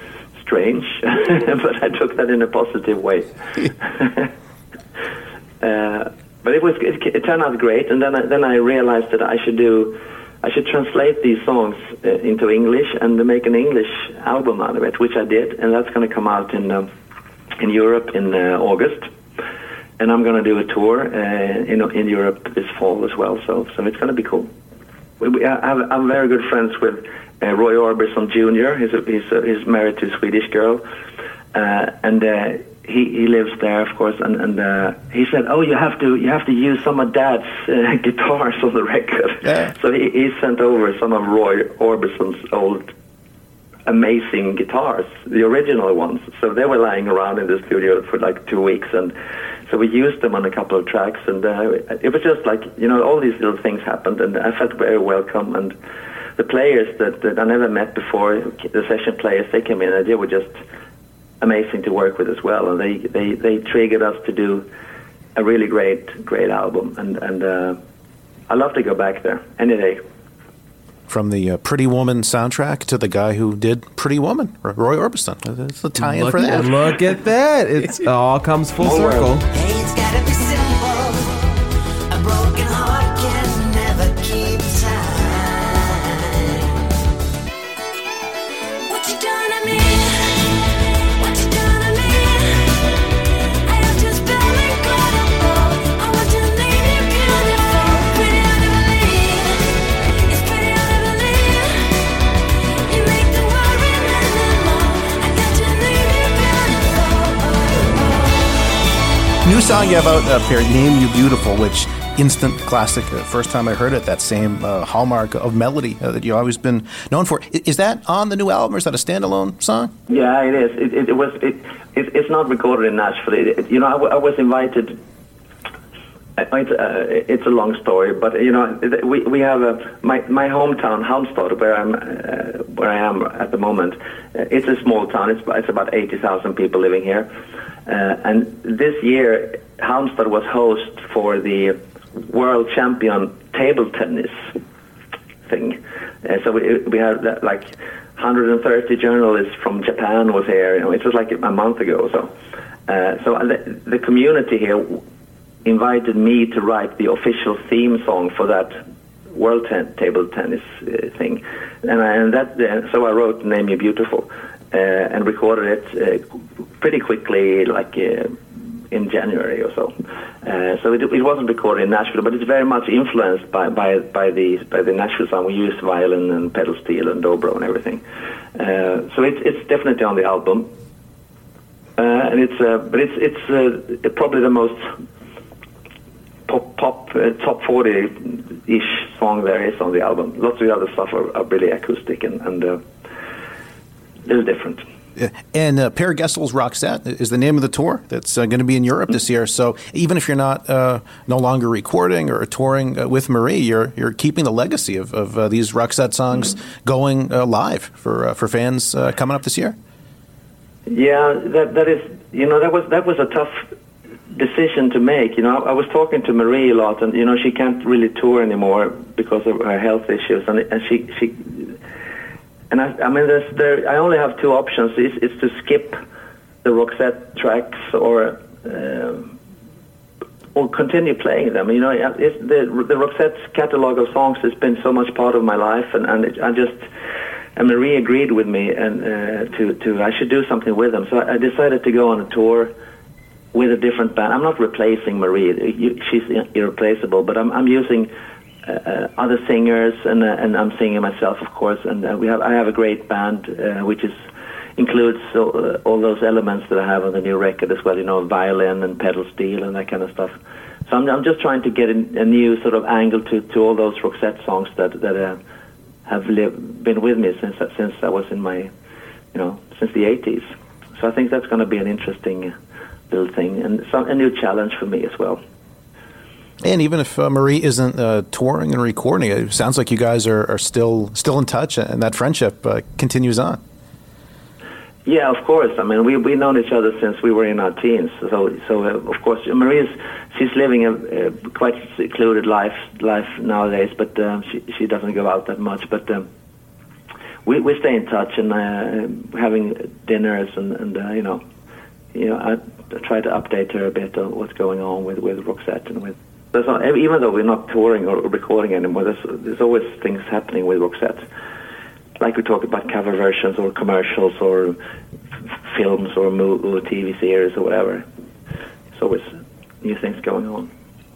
strange, but I took that in a positive way. uh, but it was it, it turned out great, and then I, then I realized that I should do I should translate these songs uh, into English and make an English album out of it, which I did, and that's going to come out in um, in Europe in uh, August. And I'm going to do a tour uh, in in Europe this fall as well, so so it's going to be cool. We, we, I have, I'm very good friends with uh, Roy Orbison Jr. He's, a, he's, a, he's married to a Swedish girl, uh, and uh, he he lives there, of course. And, and uh, he said, "Oh, you have to you have to use some of Dad's uh, guitars on the record." Yeah. So he, he sent over some of Roy Orbison's old amazing guitars, the original ones. So they were lying around in the studio for like two weeks, and so we used them on a couple of tracks. And uh, it was just like you know, all these little things happened, and I felt very welcome. And the players that, that I never met before, the session players, they came in, and they were just amazing to work with as well. And they they they triggered us to do a really great great album, and and uh, I love to go back there any day. From the uh, Pretty Woman soundtrack to the guy who did Pretty Woman, Roy Orbison. That's the tie-in Look for that. at- Look at that! It all comes full Full circle. It's new song you have out up here, Name You Beautiful, which instant classic. Uh, first time I heard it, that same uh, hallmark of melody uh, that you've always been known for. Is that on the new album or is that a standalone song? Yeah, it is. It, it, it was. It, it, it's not recorded in Nashville. You know, I, w- I was invited. It's, uh, it's a long story, but you know, we we have a my my hometown, Halmstad, where I'm uh, where I am at the moment. Uh, it's a small town. It's it's about eighty thousand people living here, uh, and this year Halmstad was host for the world champion table tennis thing. Uh, so we, we had uh, like 130 journalists from Japan was here. You know, it was like a month ago or so. So the, the community here invited me to write the official theme song for that world ten- table tennis uh, thing, and, I, and that uh, so I wrote "Name You Beautiful" uh, and recorded it uh, pretty quickly, like. Uh, in January or so. Uh, so it, it wasn't recorded in Nashville, but it's very much influenced by, by, by the by the Nashville sound. We used violin and pedal steel and dobro and everything. So it's it's definitely on the album, and it's but it's it's probably the most pop pop uh, top forty ish song there is on the album. Lots of the other stuff are, are really acoustic and and uh, a little different. And uh, Per Gessle's Roxette is the name of the tour that's uh, going to be in Europe this year. So even if you're not uh, no longer recording or touring uh, with Marie, you're you're keeping the legacy of, of uh, these Roxette songs going uh, live for uh, for fans uh, coming up this year. Yeah, that that is you know that was that was a tough decision to make. You know, I, I was talking to Marie a lot, and you know she can't really tour anymore because of her health issues, and and she she and I, I mean there's there I only have two options: is it's to skip the Roxette tracks or. Um, or continue playing them. You know, it's the the Roxette's catalog of songs has been so much part of my life, and and it, I just and Marie agreed with me and uh, to to I should do something with them. So I decided to go on a tour with a different band. I'm not replacing Marie; she's irreplaceable. But I'm I'm using uh, uh, other singers and uh, and I'm singing myself, of course. And uh, we have I have a great band uh, which is includes all, uh, all those elements that I have on the new record as well. You know, violin and pedal steel and that kind of stuff. So I'm, I'm just trying to get in, a new sort of angle to, to all those Roxette songs that that have been with me since since I was in my, you know, since the 80s. So I think that's going to be an interesting thing and some, a new challenge for me as well. And even if uh, Marie isn't uh, touring and recording, it sounds like you guys are, are still still in touch, and that friendship uh, continues on. Yeah, of course. I mean, we we known each other since we were in our teens. So so uh, of course, Marie's she's living a, a quite secluded life life nowadays, but um, she she doesn't go out that much. But um, we we stay in touch and uh, having dinners and and uh, you know you know I, try to update her a bit on what's going on with with Roxette and with. There's not, even though we're not touring or recording anymore, there's, there's always things happening with Roxette like we talk about cover versions or commercials or f- films or, mo- or TV series or whatever. It's always new things going on.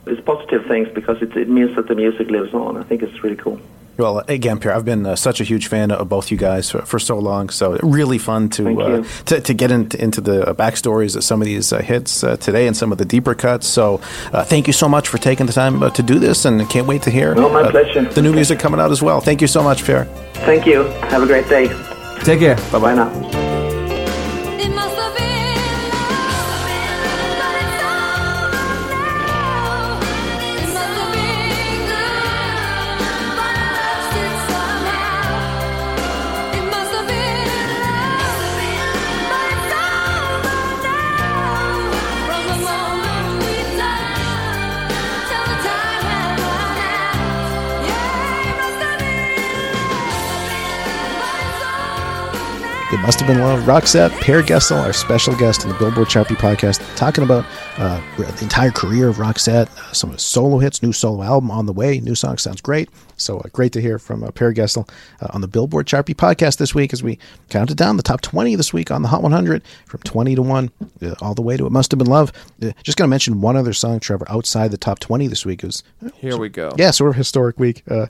It's positive things because it, it means that the music lives on. I think it's really cool. Well, again, Per, I've been uh, such a huge fan of both you guys for, for so long. So really fun to uh, to, to get into, into the uh, backstories of some of these uh, hits uh, today and some of the deeper cuts. So uh, thank you so much for taking the time uh, to do this, and can't wait to hear No, my uh, pleasure. the new music coming out as well. Thank you so much, Per. Thank you. Have a great day. Take care. Bye bye now. Must have been love. Roxette, Per Gessle, our special guest on the Billboard Chart Beat podcast, talking about uh, the entire career of Roxette, uh, some of the solo hits, new solo album on the way. New song sounds great. So uh, great to hear from uh, Per Gessle uh, on the Billboard Chart Beat podcast this week as we counted down the top 20 this week on the Hot 100 from 20 to 1 uh, all the way to It Must Have Been Love. Uh, just going to mention one other song, Trevor, outside the top 20 this week. It was Here we go. yeah, sort of historic week. Uh,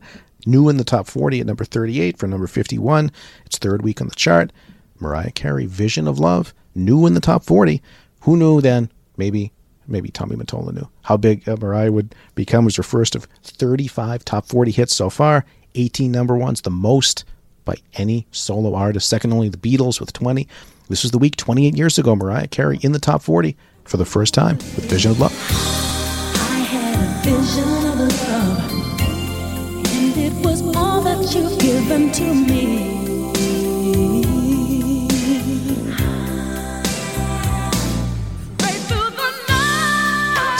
new in the top 40 at number 38 from number 51. It's third week on the chart. Mariah Carey, Vision of Love, new in the top 40. Who knew then, maybe maybe Tommy Mottola knew how big uh, Mariah would become. Was her first of 35 top 40 hits so far, 18 number ones, the most by any solo artist, second only the Beatles with 20. This was the week 28 years ago. Mariah Carey in the top 40 for the first time with Vision of Love. I had a vision of love, and it was all that you've given to me.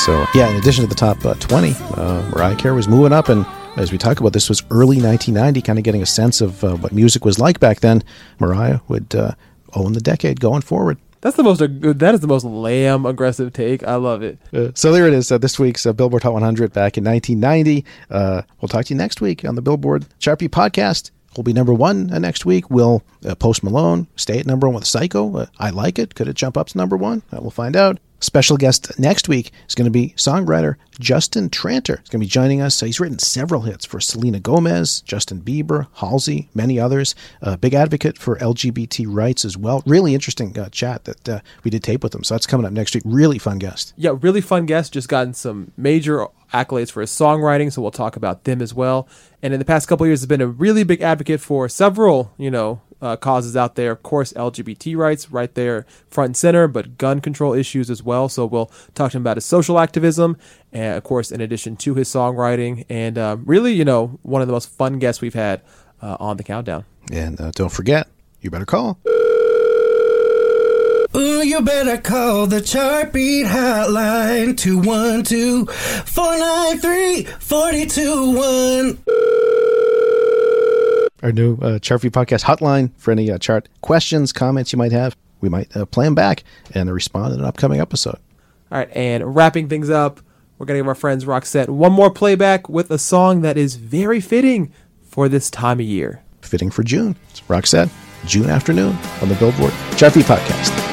So, yeah, in addition to the top uh, 20, uh, Mariah Carey was moving up. And as we talk about, this was early 1990, kind of getting a sense of uh, what music was like back then. Mariah would uh, own the decade going forward. That's the most that is the most lamb aggressive take. I love it. Uh, so there it is. Uh, this week's uh, Billboard Hot 100 back in 1990. Uh, we'll talk to you next week on the Billboard Chart Beat podcast. We'll be number one uh, next week. Will uh, Post Malone stay at number one with Psycho? Uh, I like it. Could it jump up to number one? We'll find out. Special guest next week is going to be songwriter Justin Tranter. He's going to be joining us. So he's written several hits for Selena Gomez, Justin Bieber, Halsey, many others. A big advocate for LGBT rights as well. Really interesting uh, chat that uh, we did tape with him. So that's coming up next week. Really fun guest. Yeah, really fun guest. Just gotten some major accolades for his songwriting, so we'll talk about them as well. And in the past couple years, has been a really big advocate for several, you know, uh, causes out there. Of course, LGBT rights right there front and center, but gun control issues as well. So we'll talk to him about his social activism, and of course, in addition to his songwriting, and um, really, you know, one of the most fun guests we've had uh, on the countdown. And uh, don't forget, you better call. Ooh, you better call the Chartbeat hotline 212 493 4221. Our new uh, Chart Beat podcast hotline for any uh, chart questions, comments you might have. We might uh, play them back and respond in an upcoming episode. All right, and wrapping things up, we're going to give our friends Roxette one more playback with a song that is very fitting for this time of year. Fitting for June. It's Roxette, June afternoon on the Billboard Chart Beat podcast.